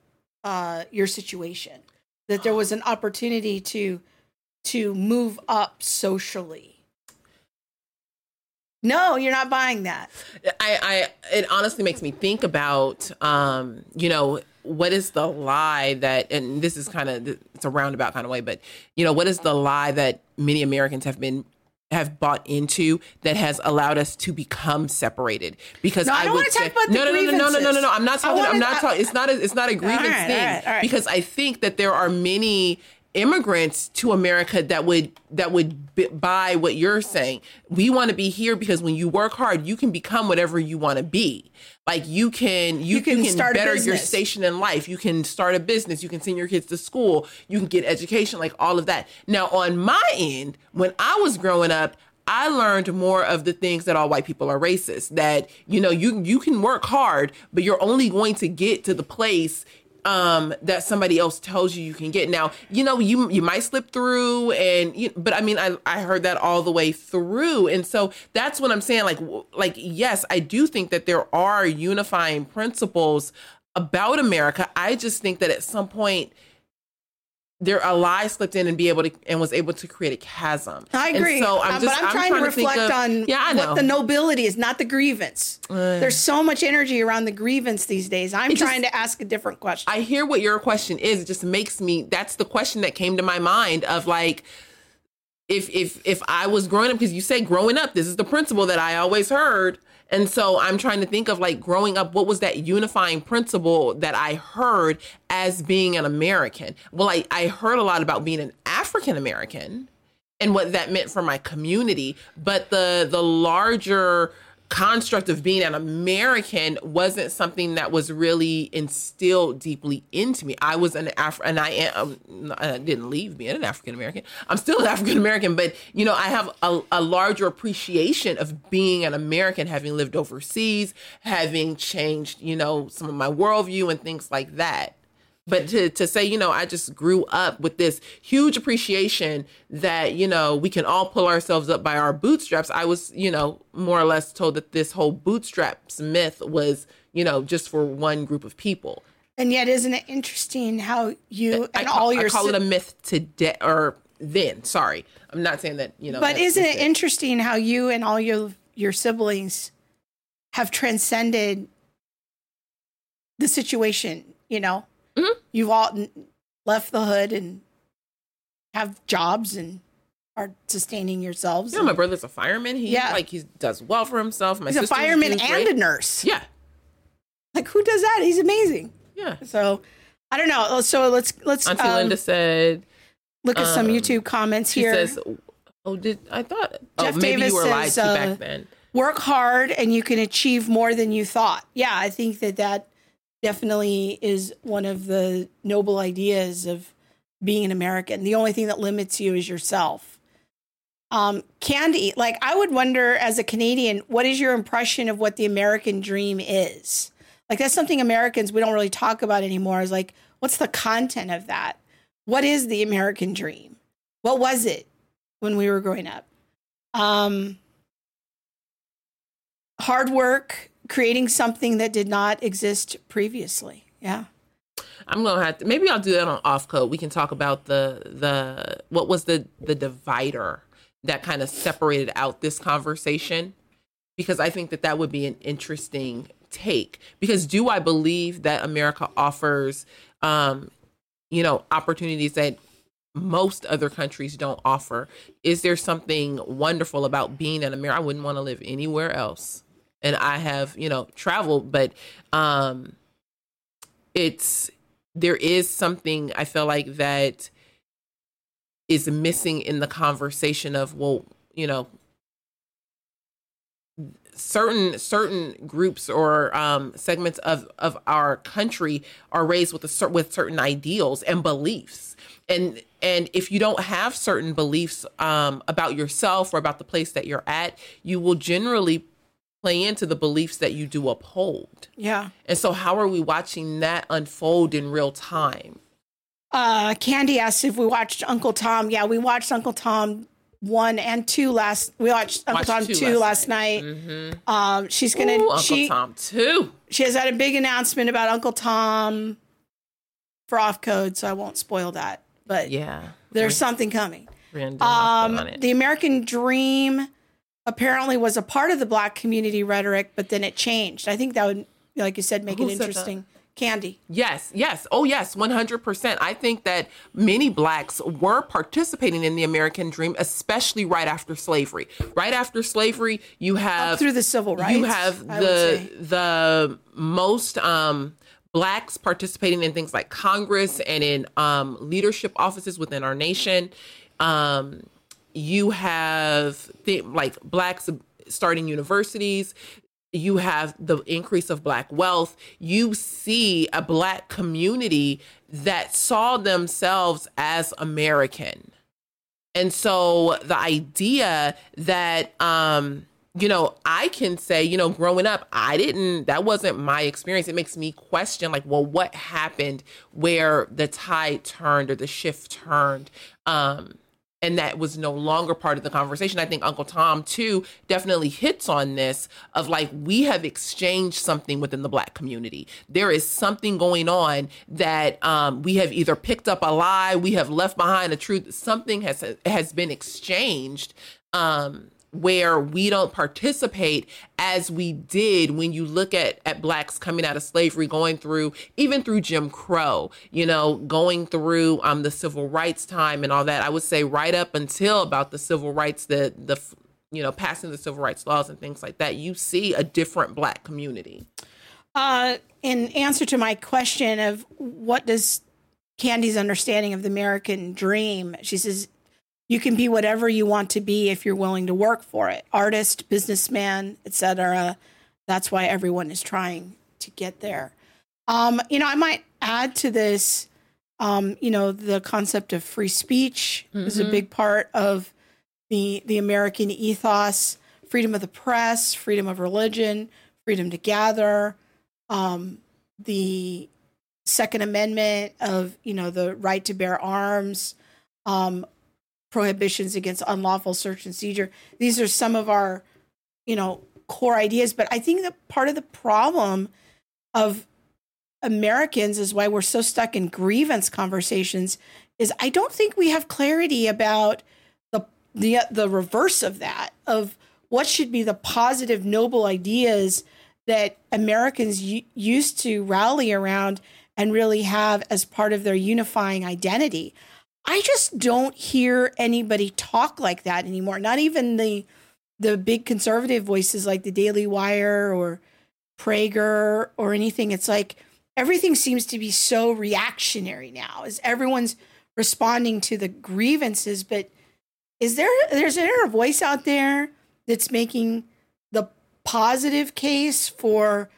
uh, your situation, that there was an opportunity to to move up socially no, you're not buying that. I, I it honestly makes me think about um, you know, what is the lie that and this is kind of it's a roundabout kind of way, but you know, what is the lie that many Americans have been have bought into that has allowed us to become separated. Because no, I, I would say no, no, no, no, no, no, no, no, no. I'm not talking. I'm not talking. It's not. A, it's not a grievance right, thing. All right, all right. Because I think that there are many immigrants to America that would that would b- buy what you're saying. We want to be here because when you work hard, you can become whatever you want to be. Like you can you, you can, can better your station in life. You can start a business. You can send your kids to school. You can get education. Like all of that. Now on my end, when I was growing up. I learned more of the things that all white people are racist. That you know, you you can work hard, but you're only going to get to the place um, that somebody else tells you you can get. Now, you know, you you might slip through, and you, but I mean, I I heard that all the way through, and so that's what I'm saying. Like, like yes, I do think that there are unifying principles about America. I just think that at some point there a lie slipped in and be able to and was able to create a chasm. I agree. And so I'm just, but I'm, I'm trying, trying, to reflect of, on yeah, what the nobility is, not the grievance. Uh, There's so much energy around the grievance these days. I'm trying just, to ask a different question. I hear what your question is. It just makes me. That's the question that came to my mind of like. If if if I was growing up, because you say growing up, this is the principle that I always heard and so I'm trying to think of like growing up, what was that unifying principle that I heard as being an American? Well, I, I heard a lot about being an African American and what that meant for my community, but the the larger construct of being an American wasn't something that was really instilled deeply into me. I was an Af, and I am. Um, I didn't leave being an African American. I'm still an African American, but you know, I have a, a larger appreciation of being an American, having lived overseas, having changed, you know, some of my worldview and things like that. But to, to say, you know, I just grew up with this huge appreciation that, you know, we can all pull ourselves up by our bootstraps. I was, you know, more or less told that this whole bootstraps myth was, you know, just for one group of people. And yet, isn't it interesting how you and all your I call it a myth today or then. Sorry, I'm not saying that you know. But isn't it interesting how you and all your your siblings have transcended the situation? You know. You've all left the hood and have jobs and are sustaining yourselves. You know, my brother's a fireman. He yeah. like he does well for himself. My he's a fireman and great. a nurse. Yeah. Like who does that? He's amazing. Yeah. So I don't know. So let's let's. Auntie um, Linda said. Look at um, some YouTube comments here. Says, "Oh, did I thought? Oh, Jeff oh, maybe Davis says, uh, back then." Work hard, and you can achieve more than you thought. Yeah, I think that that definitely is one of the noble ideas of being an American. The only thing that limits you is yourself. Um, Candy, like I would wonder as a Canadian, what is your impression of what the American dream is? Like that's something Americans we don't really talk about anymore. Is like, what's the content of that? What is the American dream? What was it when we were growing up? Um, hard work, creating something that did not exist previously. Yeah. I'm gonna have to maybe I'll do that on off code. We can talk about the the what was the the divider that kind of separated out this conversation because I think that that would be an interesting take because do I believe that America offers um you know opportunities that most other countries don't offer is there something wonderful about being in America I wouldn't want to live anywhere else and I have you know traveled but um it's there is something I feel like that is missing in the conversation of well you know certain certain groups or um, segments of of our country are raised with a with certain ideals and beliefs. And and if you don't have certain beliefs um, about yourself or about the place that you're at you will generally play into the beliefs that you do uphold yeah and so how are we watching that unfold in real time uh candy asked if we watched uncle tom yeah we watched uncle tom one and two last. We watched Uncle watched Tom two, two last, night. night. Mm-hmm. Um, she's gonna Ooh, Uncle she, Tom two. She has had a big announcement about Uncle Tom for off code, so I won't spoil that. But yeah, there's something coming. Um, the American Dream apparently was a part of the Black community rhetoric, but then it changed. I think that would, like you said, make Who it interesting. Candy. Yes, yes. Oh, yes, 100%. I think that many blacks were participating in the American dream, especially right after slavery. Right after slavery, you have Up through the civil rights. You have the the most um blacks participating in things like Congress and in um, leadership offices within our nation. Um, you have th- like blacks starting universities you have the increase of black wealth you see a black community that saw themselves as american. And so the idea that um you know i can say you know growing up i didn't that wasn't my experience. It makes me question like well what happened where the tide turned or the shift turned um and that was no longer part of the conversation. I think Uncle Tom too definitely hits on this of like we have exchanged something within the black community. There is something going on that um, we have either picked up a lie, we have left behind a truth. Something has has been exchanged. Um, where we don't participate as we did when you look at at blacks coming out of slavery going through even through Jim Crow you know going through um the civil rights time and all that. I would say right up until about the civil rights the the you know passing the civil rights laws and things like that you see a different black community. Uh in answer to my question of what does Candy's understanding of the American dream she says you can be whatever you want to be if you're willing to work for it artist businessman etc that's why everyone is trying to get there um, you know i might add to this um, you know the concept of free speech mm-hmm. is a mm-hmm. big part of the the american ethos freedom of the press freedom of religion freedom to gather um, the second amendment of you know the right to bear arms um, prohibitions against unlawful search and seizure. These are some of our, you know, core ideas. But I think that part of the problem of Americans is why we're so stuck in grievance conversations is I don't think we have clarity about the the the reverse of that of what should be the positive noble ideas that Americans used to rally around and really have as part of their unifying identity. I just don't hear anybody talk like that anymore. Not even the the big conservative voices like the Daily Wire or Prager or anything. It's like everything seems to be so reactionary now Is everyone's responding to the grievances. But is there there's there a voice out there that's making the positive case for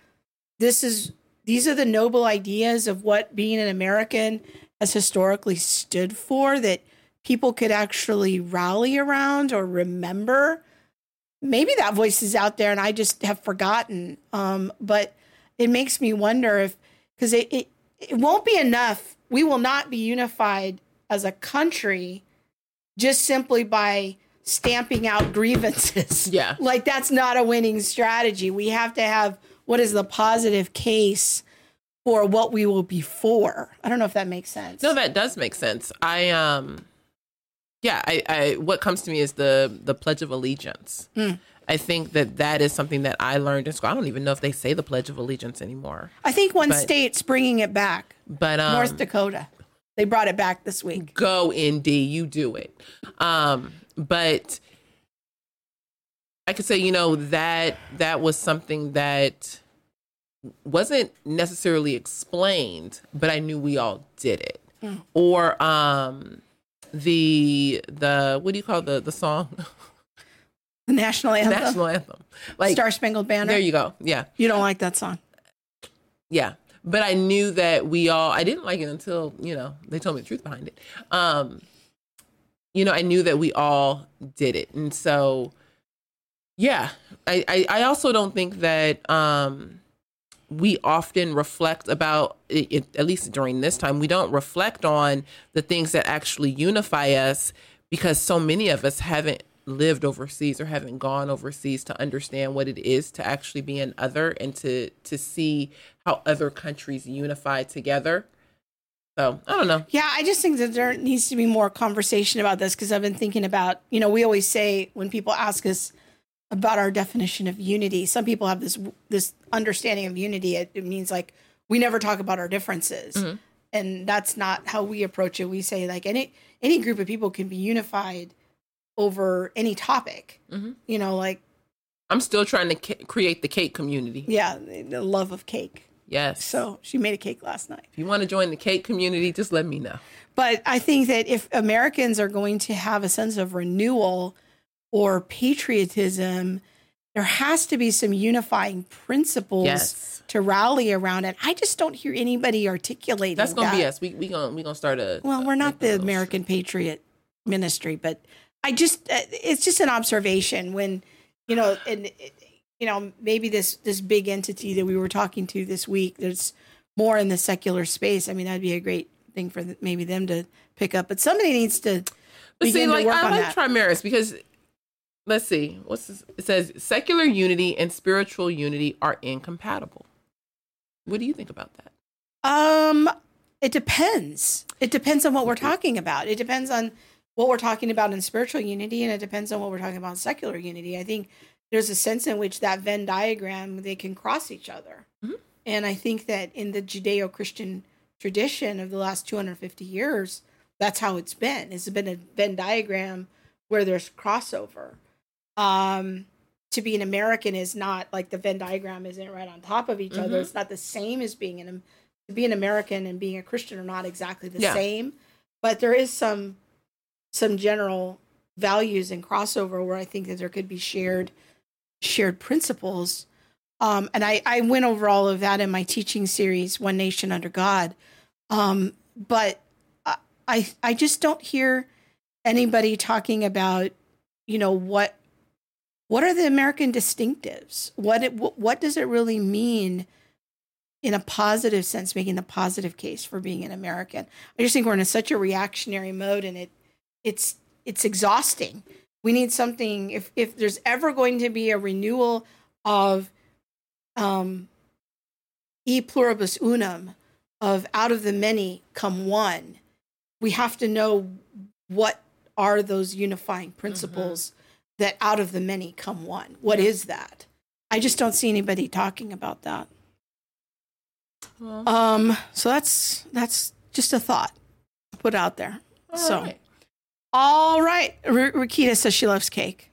this is these are the noble ideas of what being an American has historically stood for that people could actually rally around or remember. Maybe that voice is out there and I just have forgotten. Um, but it makes me wonder if, because it, it, it won't be enough. We will not be unified as a country just simply by stamping out grievances. Yeah. like that's not a winning strategy. We have to have what is the positive case for what we will be for. I don't know if that makes sense. No, that does make sense. I um yeah, I, I what comes to me is the the Pledge of Allegiance. Mm. I think that that is something that I learned in school. I don't even know if they say the Pledge of Allegiance anymore. I think one But- state's bringing it back. But um, North Dakota. They brought it back this week. go ND, you do it. Um, but I could say, you know, that that was something that wasn't necessarily explained, but I knew we all did it. Mm. Or um the the what do you call the the song? The national anthem. National anthem. Like Star Spangled Banner. There you go. Yeah. You don't like that song. Yeah. But I knew that we all I didn't like it until, you know, they told me the truth behind it. Um you know, I knew that we all did it. And so yeah, I I, I also don't think that um we often reflect about it, at least during this time we don't reflect on the things that actually unify us because so many of us haven't lived overseas or haven't gone overseas to understand what it is to actually be an other and to to see how other countries unify together. So i don't know. Yeah, I just think that there needs to be more conversation about this because I've been thinking about, you know, we always say when people ask us about our definition of unity, some people have this this understanding of unity. It, it means like we never talk about our differences, Mhm. and that's not how we approach it. We say like any any group of people can be unified over any topic. Mhm. You know, like i'm still trying to ca- create the cake community yeah, the love of cake. yes So she made a cake last night. if you want to join the cake community just let me know But I think that if Americans are going to have a sense of renewal or patriotism, there has to be some unifying principles Yes. to rally around. it. I just don't hear anybody articulating that's gonna that. be us we we gonna we gonna start a Well, we're not the American Patriot Ministry, but I just uh, it's just an observation when you know and you know maybe this this big entity that we were talking to this week there's more in the secular space. I mean, that'd be a great thing for maybe them to pick up, but somebody needs to But see, like I like that. Trimaris because let's see, what's this? it says secular unity and spiritual unity are incompatible. What do you think about that? Um, it depends. It depends on what we're talking about. It depends on what we're talking about in spiritual unity, and it depends on what we're talking about in secular unity. I think there's a sense in which that Venn diagram they can cross each other, Mhm. and I think that in the Judeo-Christian tradition of the last 250 years, that's how it's been. It's been a Venn diagram where there's crossover. Um, to be an American is not like the Venn diagram isn't right on top of each other. Mhm. It's not the same as being an to be an American and being a Christian are not exactly the Yeah. same, but there is some some general values and crossover where I think that there could be shared shared principles. Um, and I, I went over all of that in my teaching series, One Nation Under God. Um, but I I just don't hear anybody talking about, you know, what what are the American distinctives? What it, what what does it really mean in a positive sense, making the positive case for being an American? I just think we're in a, such a reactionary mode, and it it's it's exhausting. We need something. If if there's ever going to be a renewal of um, e pluribus unum, of out of the many come one, we have to know what are those unifying principles that out of the many come one. What is that? I just don't see anybody talking about that. Well, Um, so that's that's just a thought put out there. All so, right. all right. R- Rakita says she loves cake.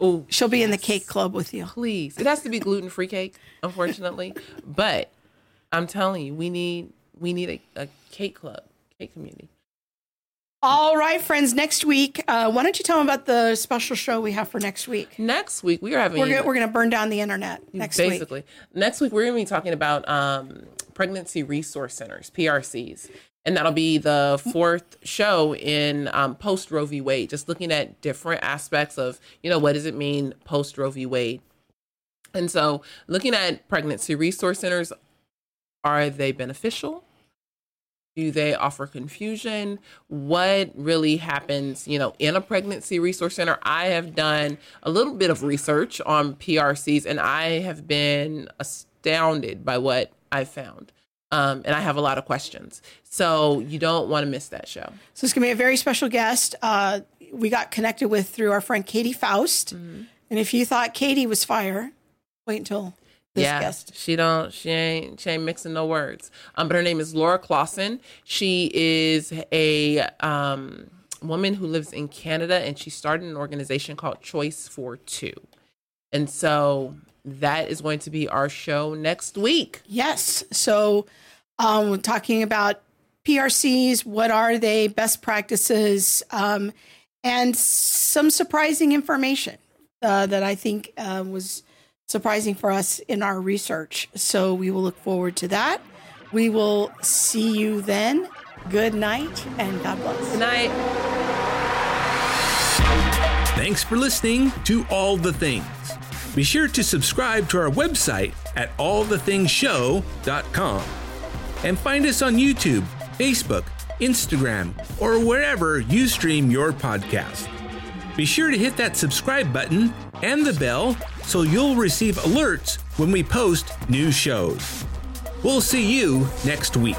Oh, she'll be yes. in the cake club with you. Please, it has to be gluten free cake, unfortunately. but I'm telling you, we need we need a, a cake club, cake community. All right, friends. Next week, uh, why don't you tell them about the special show we have for next week? Next week, we are having. We're gonna, we're gonna burn down the internet next basically. week. Basically, next week we're gonna be talking about um, pregnancy resource centers (PRCs), and that'll be the fourth show in um, post Roe v. Wade. Just looking at different aspects of you know what does it mean post Roe v. Wade, and so looking at pregnancy resource centers, are they beneficial? Do they offer confusion? What really happens you know in a pregnancy resource center? I have done a little bit of research on prcs and i have been astounded by what i've found um, and i have a lot of questions. So you don't want to miss that show. So it's going to be a very special guest. Uh, we got connected with through our friend katy faust. Mm-hmm. and if you thought katy was fire wait until this yeah, guest. she don't she ain't she ain't mixing no words. Um, but her name is Laura Klassen. She is a um woman who lives in Canada, and she started an organization called Choice42. And so that is going to be our show next week. Yes. So um, we're talking about PRCs. What are they? Best practices, um, and some surprising information uh, that I think uh, was surprising for us in our research. So we will look forward to that. We will see you then. Good night and God bless. Good night. Thanks for listening to All the Things. Be sure to subscribe to our website at allthethingshow.com and find us on YouTube, Facebook, Instagram, or wherever you stream your podcast. Be sure to hit that subscribe button and the bell so you'll receive alerts when we post new shows. We'll see you next week.